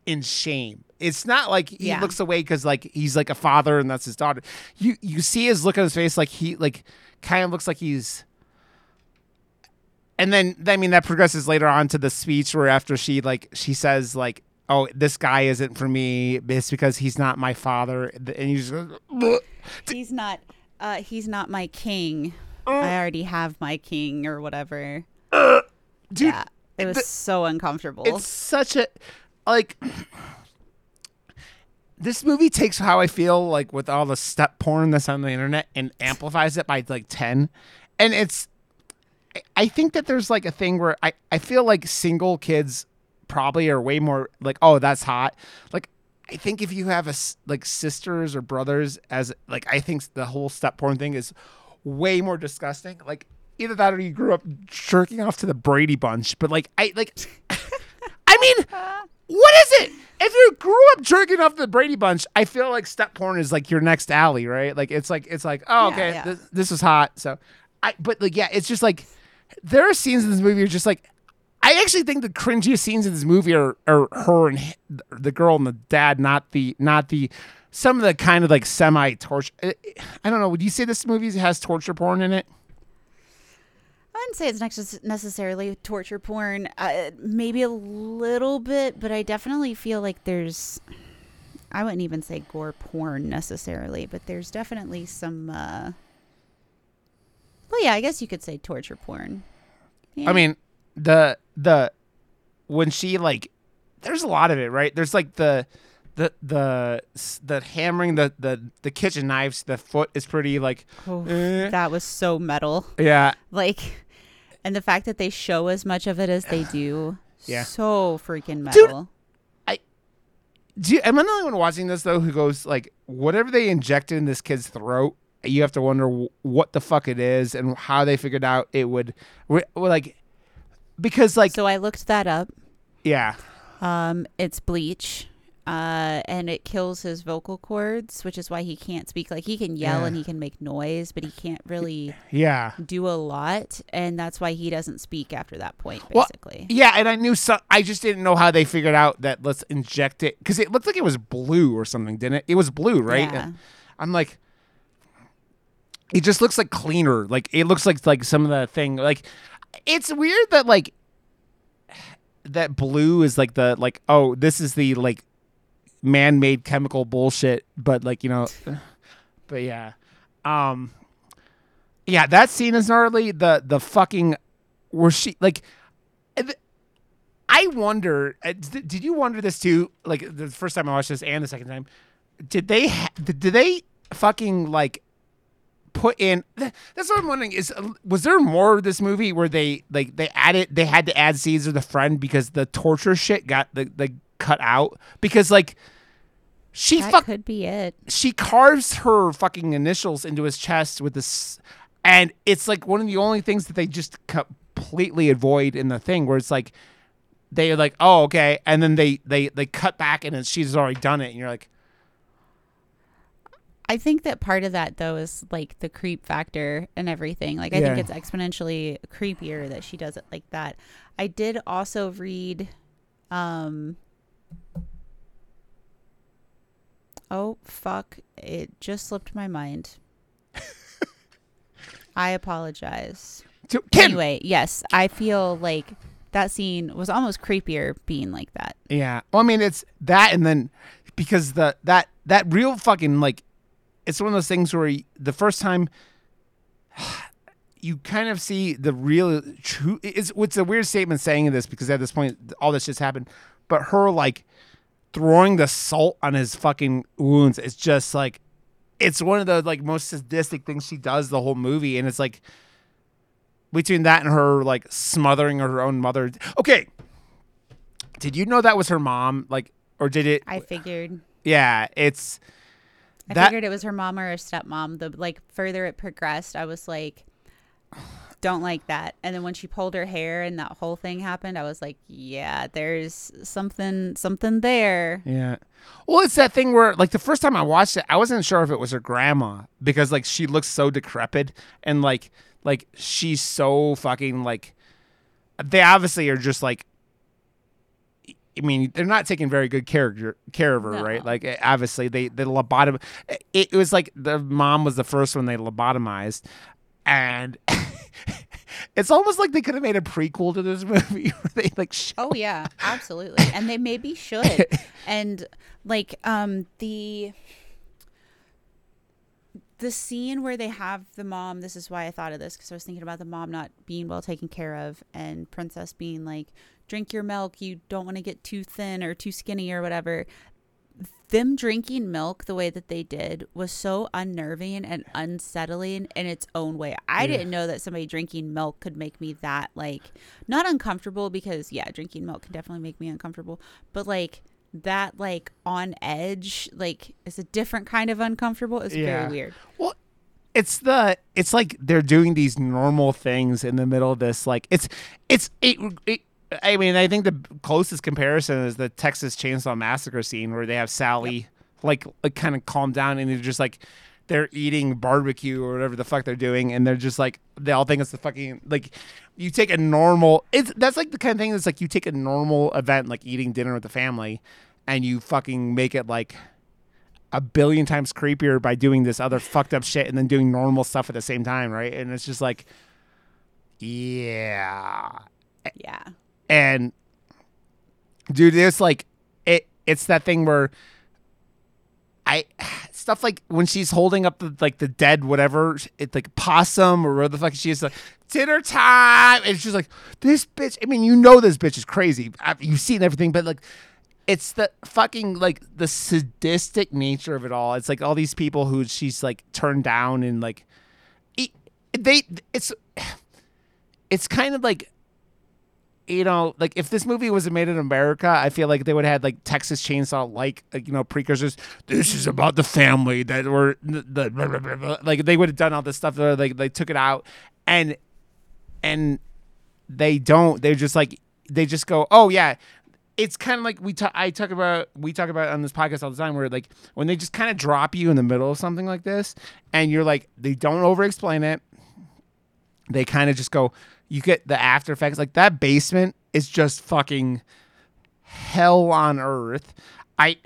in shame. It's not like he Yeah. looks away because like he's like a father and that's his daughter. You you see his look on his face like he like kind of looks like he's and then I mean that progresses later on to the speech where after she like she says like oh this guy isn't for me it's because he's not my father and you just he's not uh he's not my king. I already have my king or whatever. Dude yeah. It was the- so uncomfortable. it's such a like this movie takes how I feel like with all the step porn that's on the internet and amplifies it by like 10 and it's I- I think that there's like a thing where I, I feel like single kids probably are way more like oh that's hot like I think if you have a like sisters or brothers as like I think the whole step porn thing is way more disgusting like either that or you grew up jerking off to the Brady Bunch but like I like I mean, what is it? If you grew up jerking off to the Brady Bunch, I feel like step porn is like your next alley, right? Like it's like it's like oh okay, yeah. This, this is hot. So, I but like yeah, it's just like there are scenes in this movie are just like I actually think the cringiest scenes in this movie are are her and the girl and the dad, not the not the some of the kind of like semi torture. I don't know. Would you say this movie has torture porn in it? I wouldn't say it's necessarily torture porn. Uh, maybe a little bit, but I definitely feel like there's. I wouldn't even say gore porn necessarily, but there's definitely some. Uh, well, yeah, I guess you could say torture porn. Yeah. I mean, the the when she like, there's a lot of it, right? There's like the the the the hammering the the the kitchen knives. The foot is pretty like, Oh, eh. that was so metal. yeah, Like, and the fact that they show as much of it as they do, Yeah. so freaking metal. Dude, I, Do you, am I the only one watching this though who goes like whatever they injected in this kid's throat? You have to wonder wh- what the fuck it is and how they figured out it would, re- like, because like so I looked that up. yeah, Um, it's bleach. Uh, and it kills his vocal cords, which is why he can't speak. Like he can yell Yeah. and he can make noise, but he can't really yeah, do a lot, and that's why he doesn't speak after that point. Well, Basically, yeah. And I knew some. I just didn't know how they figured out that let's inject it because it looked like it was blue or something, didn't it? It was blue, right? Yeah. And I'm like, it just looks like cleaner. Like it looks like like some of the thing. Like it's weird that like that blue is like the like oh this is the like man-made chemical bullshit but like you know but yeah um yeah that scene is gnarly the the fucking where she like i wonder uh, did you wonder this too like the first time i watched this and the second time did they did they fucking like put in. That's what I'm wondering. Is uh, was there more of this movie where they like they added they had to add Caesar the friend because the torture shit got the the cut out because like she That fuck could be it. she carves her fucking initials into his chest with this and it's like one of the only things that they just completely avoid in the thing where it's like they're like oh okay and then they they they cut back and she's already done it and you're like I think that part of that though is like the creep factor and everything. Like I Yeah. think it's exponentially creepier that she does it like that. I did also read um Oh fuck, it just slipped my mind. I apologize. to, Ken! Anyway, yes, I feel like that scene was almost creepier being like that. Yeah. Well, I mean, it's that, and then because the that that real fucking like, it's one of those things where the first time you kind of see the real true. It's what's a weird statement saying this because at this point all this just happened, but her like throwing the salt on his fucking wounds is just like it's one of the like most sadistic things she does the whole movie, and it's like between that and her like smothering her own mother. Okay, did you know that was her mom? Like, or did it? I figured yeah, it's I that. figured it was her mom or her stepmom. The like further it progressed, I was like, don't like that. And then when she pulled her hair and that whole thing happened, I was like, yeah, there's something something there. Yeah. Well, it's that thing where, like, the first time I watched it, I wasn't sure if it was her grandma because, like, she looks so decrepit and, like, like she's so fucking like. They obviously are just like. I mean, they're not taking very good care care of her, No. right? Like, eh, obviously, they they lobotom. It, it was like the mom was the first one they lobotomized, and it's almost like they could have made a prequel to this movie they like. Show Oh yeah, absolutely. And they maybe should. And like um the the scene where they have the mom, this is why I thought of this because I was thinking about the mom not being well taken care of and Princess being like, drink your milk, you don't want to get too thin or too skinny or whatever. Them drinking milk the way that they did was so unnerving and unsettling in its own way. I Yeah. didn't know that somebody drinking milk could make me that like not uncomfortable because yeah, drinking milk can definitely make me uncomfortable, but like that like on edge like is a different kind of uncomfortable. It's Yeah. very weird. Well, it's the it's like they're doing these normal things in the middle of this. Like it's it's it. it I mean, I think the closest comparison is the Texas Chainsaw Massacre scene where they have Sally like, like kind of calm down and they're just like they're eating barbecue or whatever the fuck they're doing and they're just like they all think it's the fucking like you take a normal it's that's like the kind of thing that's like you take a normal event like eating dinner with the family and you fucking make it like a billion times creepier by doing this other fucked up shit and then doing normal stuff at the same time, right? And it's just like, yeah. Yeah. And dude, it's like it. It's that thing where I stuff like when she's holding up the like the dead whatever, it's like possum or where the fuck she is like dinner time, and she's like this bitch. I mean, you know this bitch is crazy. I- You've seen everything, but like it's the fucking like the sadistic nature of it all. It's like all these people who she's like turned down and like they it's it's kind of like you know like if this movie was made in America, I feel like they would have had like Texas Chainsaw like you know precursors. This is about the family that were the, blah, blah, blah, like they would have done all this stuff. Where, like they took it out and and they don't. They're just like they just go, oh yeah. It's kind of like we talk. I talk about we talk about on this podcast all the time, where like when they just kind of drop you in the middle of something like this, and you're like they don't over explain it. They kind of just go. You get the after effects. Like that basement is just fucking hell on earth. I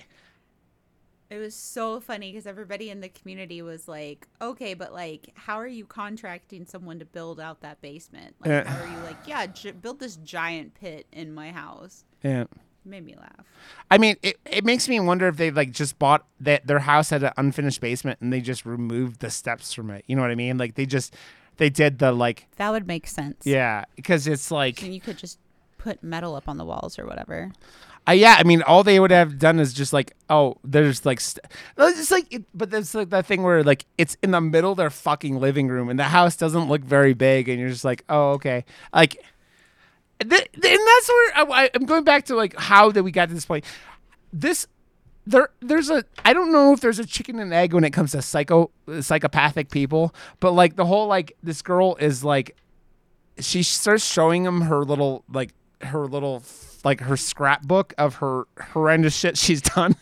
It was so funny because everybody in the community was like, "Okay, but like, how are you contracting someone to build out that basement? Like, how are you like, yeah, j- build this giant pit in my house?" yeah. It made me laugh. I mean, it, it makes me wonder if they like just bought that their house had an unfinished basement and they just removed the steps from it. You know what I mean? Like they just they did the like That would make sense. yeah because it's like and you could just put metal up on the walls or whatever. Uh, yeah, I mean, all they would have done is just like, oh, there's like, st- it's like, it, but there's like that thing where like it's in the middle of their fucking living room, and the house doesn't look very big, and you're just like, oh, okay, like, th- th- and that's where I, I- I'm going back to like how did we got to this point? This there there's a I don't know if there's a chicken and egg when it comes to psycho psychopathic people, but like the whole like this girl is like she starts showing him her little like her little like her scrapbook of her horrendous shit she's done.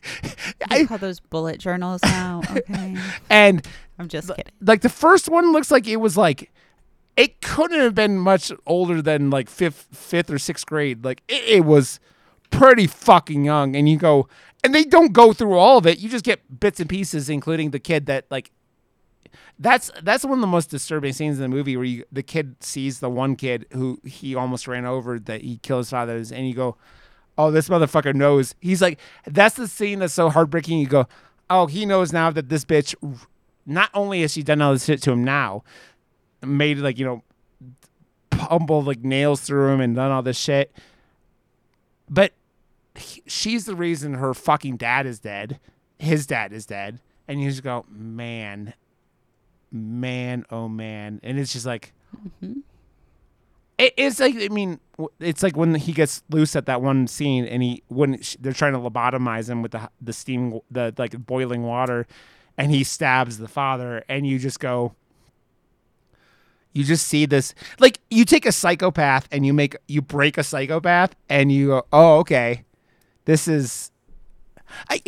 I call those bullet journals now. Okay. and I'm just kidding. like the first one looks like it was like it couldn't have been much older than like fifth fifth or sixth grade. Like it, it was pretty fucking young. And you go and they don't go through all of it. You just get bits and pieces, including the kid that like that's that's one of the most disturbing scenes in the movie where you, the kid sees the one kid who he almost ran over that he killed his father's and you go oh this motherfucker knows he's like that's the scene that's so heartbreaking you go oh he knows now that this bitch not only has she done all this shit to him now made like you know pummeled like nails through him and done all this shit but he- she's the reason her fucking dad is dead. His dad is dead. And you just go man man oh man. And it's just like mm-hmm. it, it's like i mean it's like when he gets loose at that one scene and he when they're trying to lobotomize him with the the steam the like boiling water and he stabs the father and you just go you just see this like you take a psychopath and you make you break a psychopath and you go oh okay this is i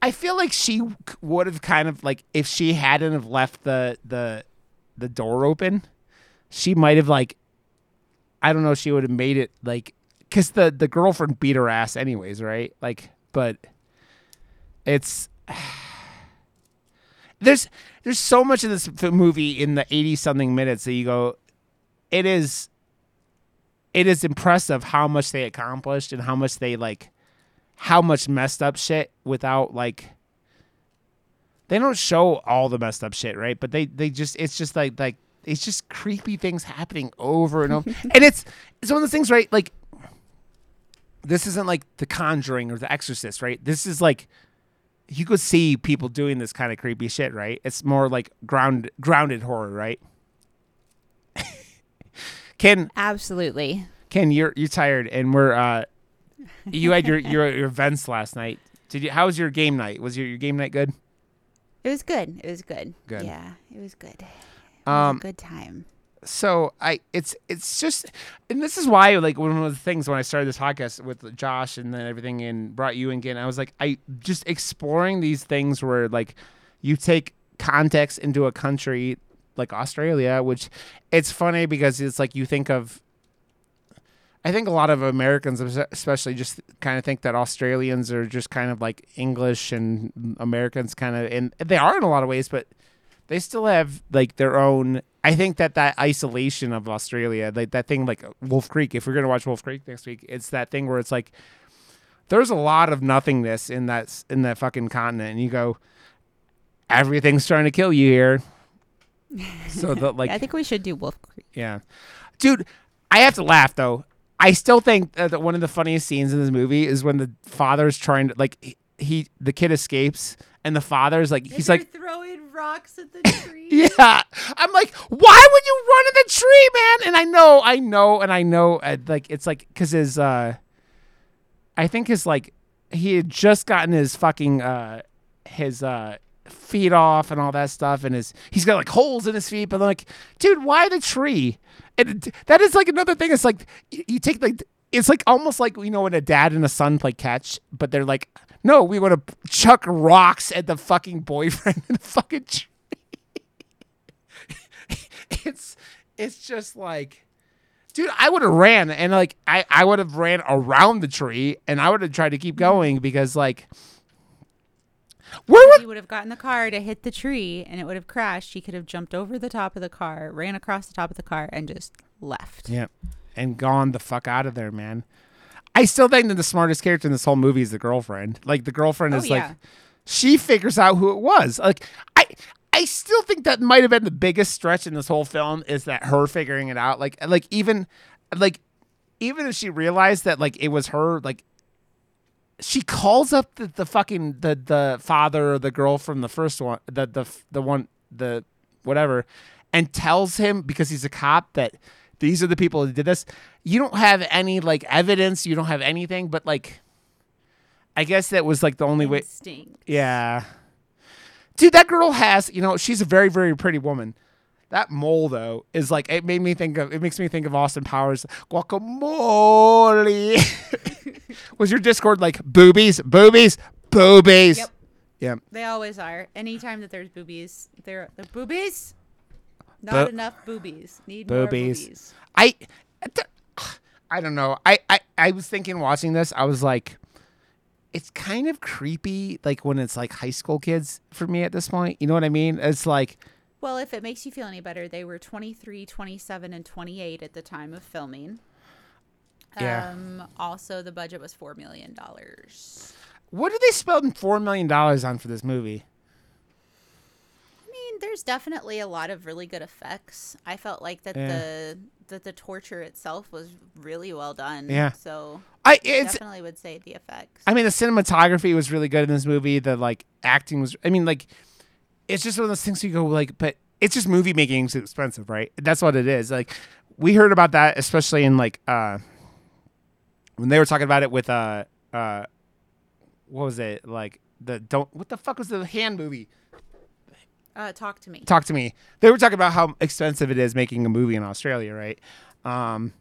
i feel like she would have kind of like if she hadn't have left the the the door open she might have like i don't know she would have made it like because the the girlfriend beat her ass anyways right? Like but it's there's there's so much of this movie in the 80 something minutes that you go it is it is impressive how much they accomplished and how much they like how much messed up shit without like they don't show all the messed up shit right but they they just it's just like like it's just creepy things happening over and over and it's it's one of those things right like this isn't like the conjuring or the exorcist right this is like you could see people doing this kind of creepy shit, right? It's more like ground grounded horror, right? Ken, Absolutely. Ken, you're you're tired, and we're uh, you had your your your events last night. Did you? How was your game night? Was your your game night good? It was good. It was good. Good. Yeah, it was good. It Um, was a good time. so I it's it's just and this is why like one of the things when I started this podcast with Josh and then everything and brought you in again I was like I just exploring these things where like you take context into a country like Australia which it's funny because it's like you think of I think a lot of Americans especially just kind of think that Australians are just kind of like English and Americans kind of and they are in a lot of ways but they still have like their own i think that that isolation of australia like that thing like wolf creek if we're going to watch wolf creek next week it's that thing where it's like there's a lot of nothingness in that in that fucking continent and you go everything's trying to kill you here so that like I think we should do Wolf Creek. yeah. Dude, I have to laugh though. I still think that one of the funniest scenes in this movie is when the father's trying to like he, he the kid escapes and the father's like he's like throwing rocks at the tree. yeah. I'm like, why would you run in the tree, man? And I know, I know, and I know, uh, like it's like because his, uh I think his like he had just gotten his fucking uh his uh feet off and all that stuff, and his he's got like holes in his feet, but like, dude, why the tree? And that is like another thing. It's like you, you take like it's like almost like you know when a dad and a son play catch, but they're like. No, we want to chuck rocks at the fucking boyfriend in the fucking tree it's it's just like dude i would have ran and like i i would have ran around the tree and i would have tried to keep mm-hmm. going because like where would He would have gotten the car to hit the tree and it would have crashed. He could have jumped over the top of the car, ran across the top of the car, and just left. yeah and gone the fuck out of there man i still think that the smartest character in this whole movie is the girlfriend like the girlfriend Oh, is yeah. like she figures out who it was like i i still think that might have been the biggest stretch in this whole film is that her figuring it out like like even like even if she realized that like it was her like she calls up the, the fucking the the father or the girl from the first one, the the the one the whatever, and tells him because he's a cop that these are the people who did this. You don't have any like evidence. You don't have anything, but like, I guess that was like the only way. Instinct. Yeah. Dude, that girl has, you know, she's a very, very pretty woman. That mole though is like it made me think of it makes me think of Austin Powers guacamole. Was your Discord like boobies, boobies, boobies? Yep. Yeah. They always are. Anytime that there's boobies, they're, they're boobies. Not Bo- enough boobies. Need Boobies. more boobies. I I don't know. I, I I was thinking watching this, I was like it's kind of creepy like when it's like high school kids for me at this point. You know what I mean? It's like Well, if it makes you feel any better, they were 23, 27, and 28 at the time of filming. Yeah. Um, also, the budget was $4 million. what did they spend 4 million dollars on for this movie? I mean, there's definitely a lot of really good effects. I felt like that Yeah. the that the torture itself was really well done. Yeah. So I definitely would say the effects. I mean, the cinematography was really good in this movie. The like acting was. I mean, like it's just one of those things you go like, but it's just movie making is expensive, right? That's what it is. Like we heard about that, especially in like uh when they were talking about it with uh uh what was it like the don't what the fuck was the hand movie? uh, talk to me. Talk to me. They were talking about how expensive it is making a movie in Australia, right? Um,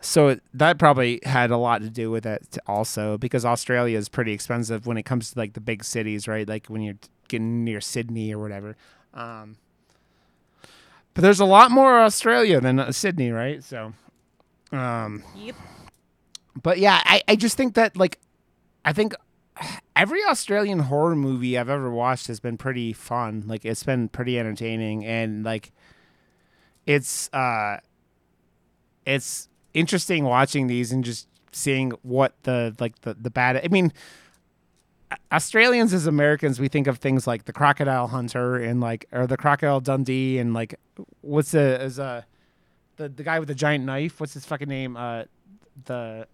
so that probably had a lot to do with it also because Australia is pretty expensive when it comes to like the big cities, right? Like when you're getting near Sydney or whatever. Um, but there's a lot more Australia than uh, Sydney, right? So, um, Yep. but yeah, I, I just think that like I think every Australian horror movie I've ever watched has been pretty fun. Like it's been pretty entertaining and like it's uh it's interesting watching these and just seeing what the like the the bad I mean A- Australians as Americans we think of things like the crocodile hunter and like or the crocodile Dundee and like what's the is uh the the guy with the giant knife what's his fucking name uh the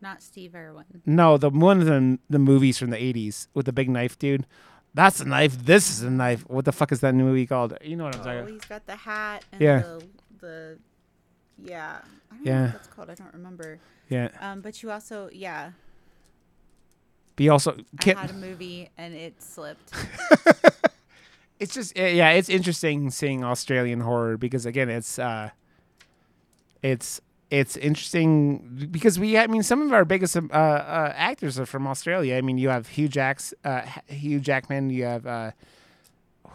Not Steve Irwin. no, the one of the the movies from the '80s with the big knife dude. That's a knife. This is a knife. What the fuck is that movie called? You know what I'm Oh, talking. he's got the hat and Yeah. the, the yeah. I don't know Yeah. what that's called. I don't remember. Yeah. Um, but you also yeah. But you also I can't. had a movie and it slipped. It's just yeah, it's interesting seeing Australian horror because again, it's uh, it's it's interesting because we I mean some of our biggest uh, uh actors are from Australia. I mean you have Hugh Jacks, uh, Hugh Jackman. You have uh,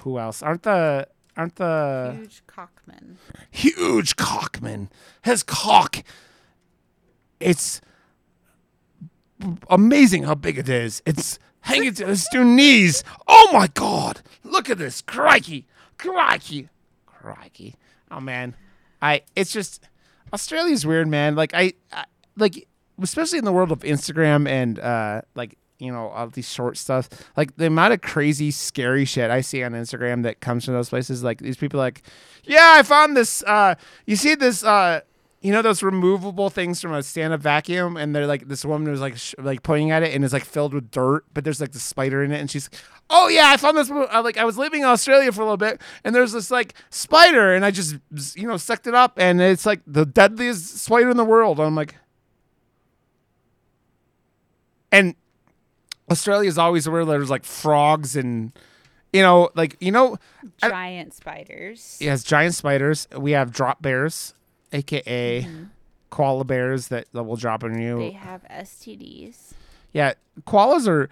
who else? Aren't the aren't the Huge Cockman. huge cockman. His cock. It's amazing how big it is. It's hanging to his two knees. Oh my god! Look at this. Crikey. Crikey. Crikey. Oh man. I it's just Australia's weird, man. Like I, I like especially in the world of Instagram and uh like you know all these short stuff like the amount of crazy scary shit i see on instagram that comes from those places like these people like yeah i found this uh you see this uh you know those removable things from a stand-up vacuum and they're like this woman was like sh- like pointing at it and it's like filled with dirt but there's like the spider in it and she's like, oh yeah i found this like i was living in australia for a little bit and there's this like spider and i just you know sucked it up and it's like the deadliest spider in the world. I'm like and australia is always where there's like frogs and you know like you know I- Giant spiders. yes giant spiders. We have drop bears aka koala bears that, that will drop on you They have STDs. Yeah, koalas are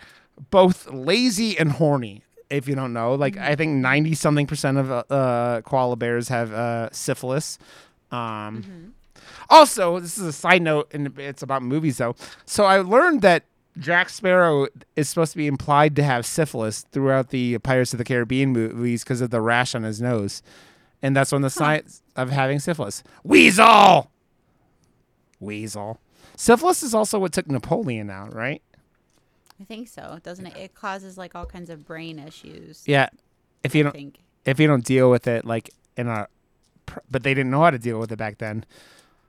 both lazy and horny. If you don't know, like I think ninety something percent of uh, uh, koala bears have uh, syphilis. Um, Also, this is a side note, and it's about movies though. So I learned that Jack Sparrow is supposed to be implied to have syphilis throughout the Pirates of the Caribbean movies because of the rash on his nose, and that's of the signs of having syphilis. Weasel. Weasel. Syphilis is also what took Napoleon out, right? I think so. Doesn't it? It causes like all kinds of brain issues. Yeah. If you I don't think. if you don't deal with it like in a but they didn't know how to deal with it back then.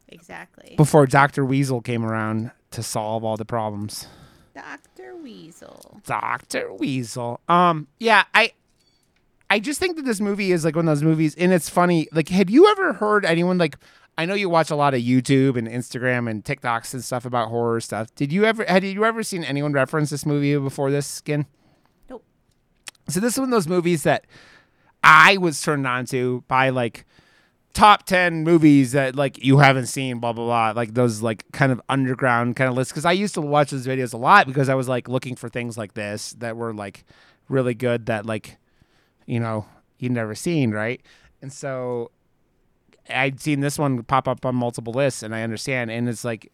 exactly. before Doctor Weasel came around to solve all the problems. Doctor Weasel. Doctor Weasel. Um, yeah, I, I just think that this movie is like one of those movies, and it's funny. Like, had you ever heard anyone like? I know you watch a lot of YouTube and Instagram and TikToks and stuff about horror stuff. Did you ever had you ever seen anyone reference this movie before this skin? Nope. So this is one of those movies that I was turned on to by like top 10 movies that like you haven't seen blah blah blah like those like kind of underground kind of lists because i used to watch those videos a lot because i was like looking for things like this that were like really good that like you know you'd never seen right? And so i'd seen this one pop up on multiple lists and i understand and it's like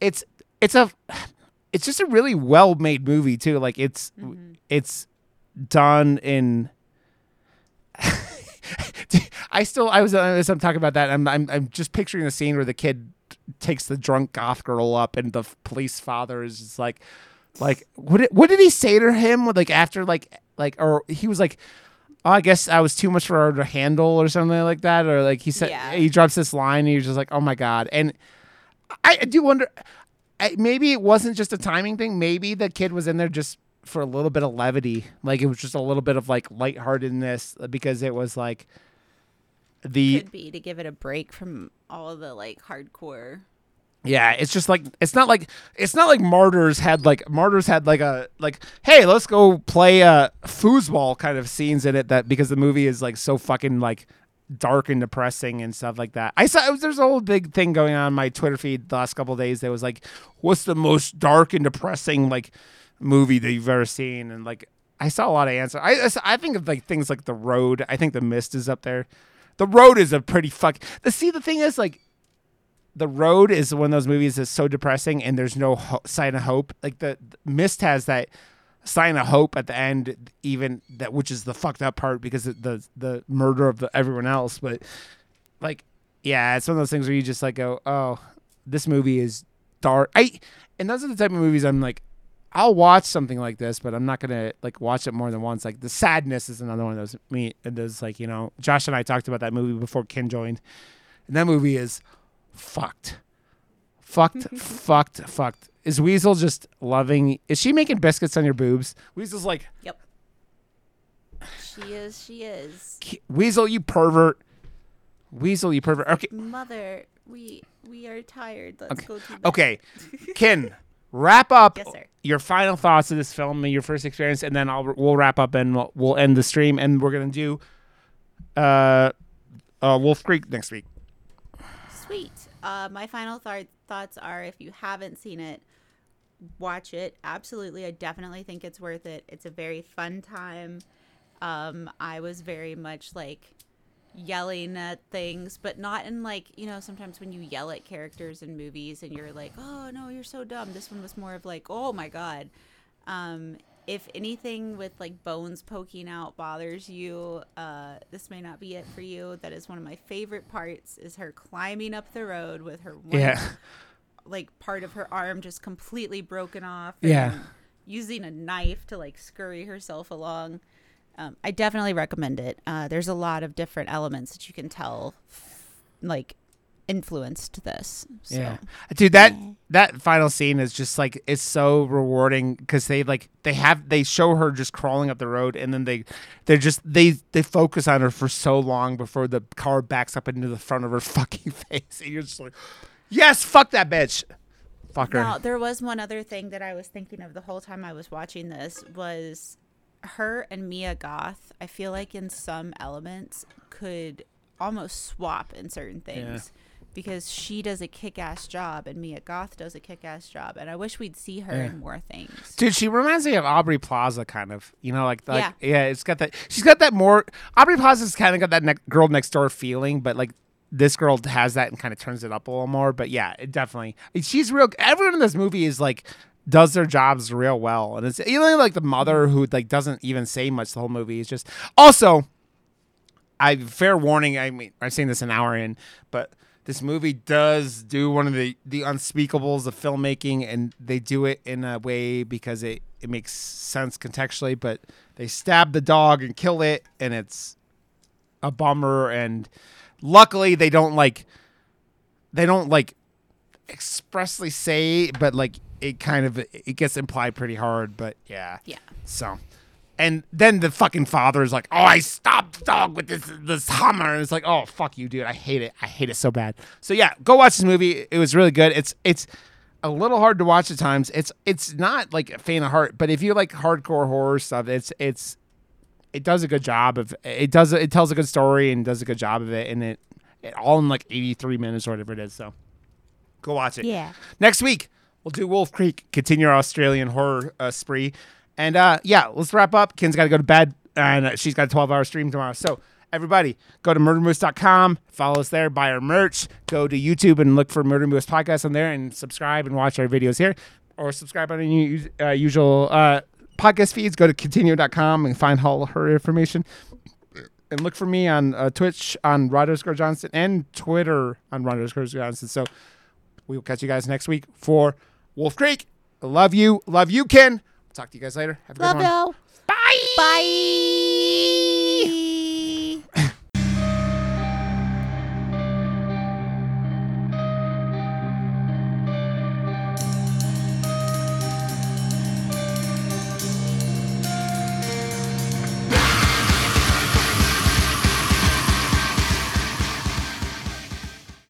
it's it's a it's just a really well made movie too. Like it's mm-hmm. it's done in I still I was uh, as I'm talking about that I'm I'm I'm just picturing the scene where the kid takes the drunk goth girl up and the police father is just like like what did, what did he say to him like after like like or he was like oh, I guess I was too much for her to handle or something like that or like he said Yeah. he drops this line and you're just like oh my god and I I do wonder I, maybe it wasn't just a timing thing maybe the kid was in there just for a little bit of levity like it was just a little bit of like lightheartedness because it was like the Could be to give it a break from all the like hardcore. Yeah, it's just like it's not like it's not like Martyrs had like Martyrs had like a like hey let's go play uh foosball kind of scenes in it that because the movie is like so fucking like dark and depressing and stuff like that. I saw was, there's a whole big thing going on my Twitter feed the last couple days that was like what's the most dark and depressing like movie that you've ever seen and like I saw a lot of answers. I I- I think of like things like The Road. I think The Mist is up there. The Road is a pretty fuck. The see the thing is like the road is one of those movies that's so depressing and there's no ho- sign of hope. Like the, the mist has that sign of hope at the end even that which is the fucked up part because of the the murder of the everyone else. But like yeah it's one of those things where you just like go oh this movie is dark. I and those are the type of movies i'm like i'll watch something like this but i'm not gonna like watch it more than once. Like the sadness is another one of those me those like you know josh and i talked about that movie before ken joined. And that movie is fucked. Fucked, fucked, fucked. Is Weasel just loving? Is she making biscuits on your boobs? Weasel's like, Yep. She is. She is. Weasel, you pervert. Weasel, you pervert. Okay, Mother, we we are tired. Let's go to bed. okay. Ken, wrap up Yes, sir. your final thoughts of this film and your first experience, and then I'll we'll wrap up and we'll, we'll end the stream, and we're gonna do uh, uh Wolf Creek next week. Sweet. Uh, my final th- thoughts are: if you haven't seen it, watch it. Absolutely, I definitely think it's worth it. It's a very fun time. Um, I was very much like yelling at things, but not in like you know sometimes when you yell at characters in movies and you're like, oh no, you're so dumb. This one was more of like, oh my god. Um, if anything with like bones poking out bothers you, uh, this may not be it for you. That is one of my favorite parts. Is her climbing up the road with her one, Yeah. like part of her arm just completely broken off. Yeah. using a knife to like scurry herself along. Um, I definitely recommend it. Uh, there's a lot of different elements that you can tell, like, influeed this. So. Yeah, dude, that that final scene is just like it's so rewarding because they like they have they show her just crawling up the road and then they they're just they they focus on her for so long before the car backs up into the front of her fucking face and you're just like, yes, fuck that bitch, fuck her. Now, there was one other thing that I was thinking of the whole time I was watching this was her and Mia Goth. I feel like in some elements could almost swap in certain things because she does a kick-ass job and Mia Goth does a kick-ass job, and I wish we'd see her Yeah. in more things. Dude, she reminds me of Aubrey Plaza, kind of. You know, like, like Yeah. yeah. it's got that. She's got that more. Aubrey Plaza's kind of got that ne- girl next door feeling, but like this girl has that and kind of turns it up a little more. But yeah, it definitely. She's real. Everyone in this movie is like does their jobs real well, and it's even like the mother mm-hmm. who like doesn't even say much the whole movie. is just also. I fair warning. I mean, I've seen this an hour in, but this movie does do one of the the unspeakables of filmmaking, and they do it in a way because it it makes sense contextually. But they stab the dog and kill it, and it's a bummer. And luckily, they don't like they don't like expressly say, but like it kind of it gets implied pretty hard. But yeah, Yeah. So, and then the fucking father is like, "Oh, I stopped the dog with this this Hummer," and it's like, "Oh, fuck you, dude! I hate it. I hate it so bad." So yeah, go watch this movie. It was really good. It's it's a little hard to watch at times. It's it's not like a faint of heart, but if you like hardcore horror stuff, it's it's it does a good job of it does it tells a good story and does a good job of it, and it, it all in like eighty three minutes or whatever it is. So go watch it. Yeah. Next week, we'll do Wolf Creek, continue our Australian horror uh, spree. And uh, yeah, let's wrap up. Ken's got to go to bed, and she's got a 12 hour stream tomorrow. So, everybody, go to murdermoose.com, follow us there, buy our merch, go to YouTube and look for Murder Moose Podcast on there, and subscribe and watch our videos here, or subscribe on any uh, usual uh, podcast feeds. Go to kintinue.com and find all her information. And look for me on uh, Twitch on Rod underscore Johnston and Twitter on Rod underscore Johnston. So, we will catch you guys next week for Wolf Creek. Love you. Love you, Ken. Talk to you guys later. Have a Love good one. you. Bye. Bye.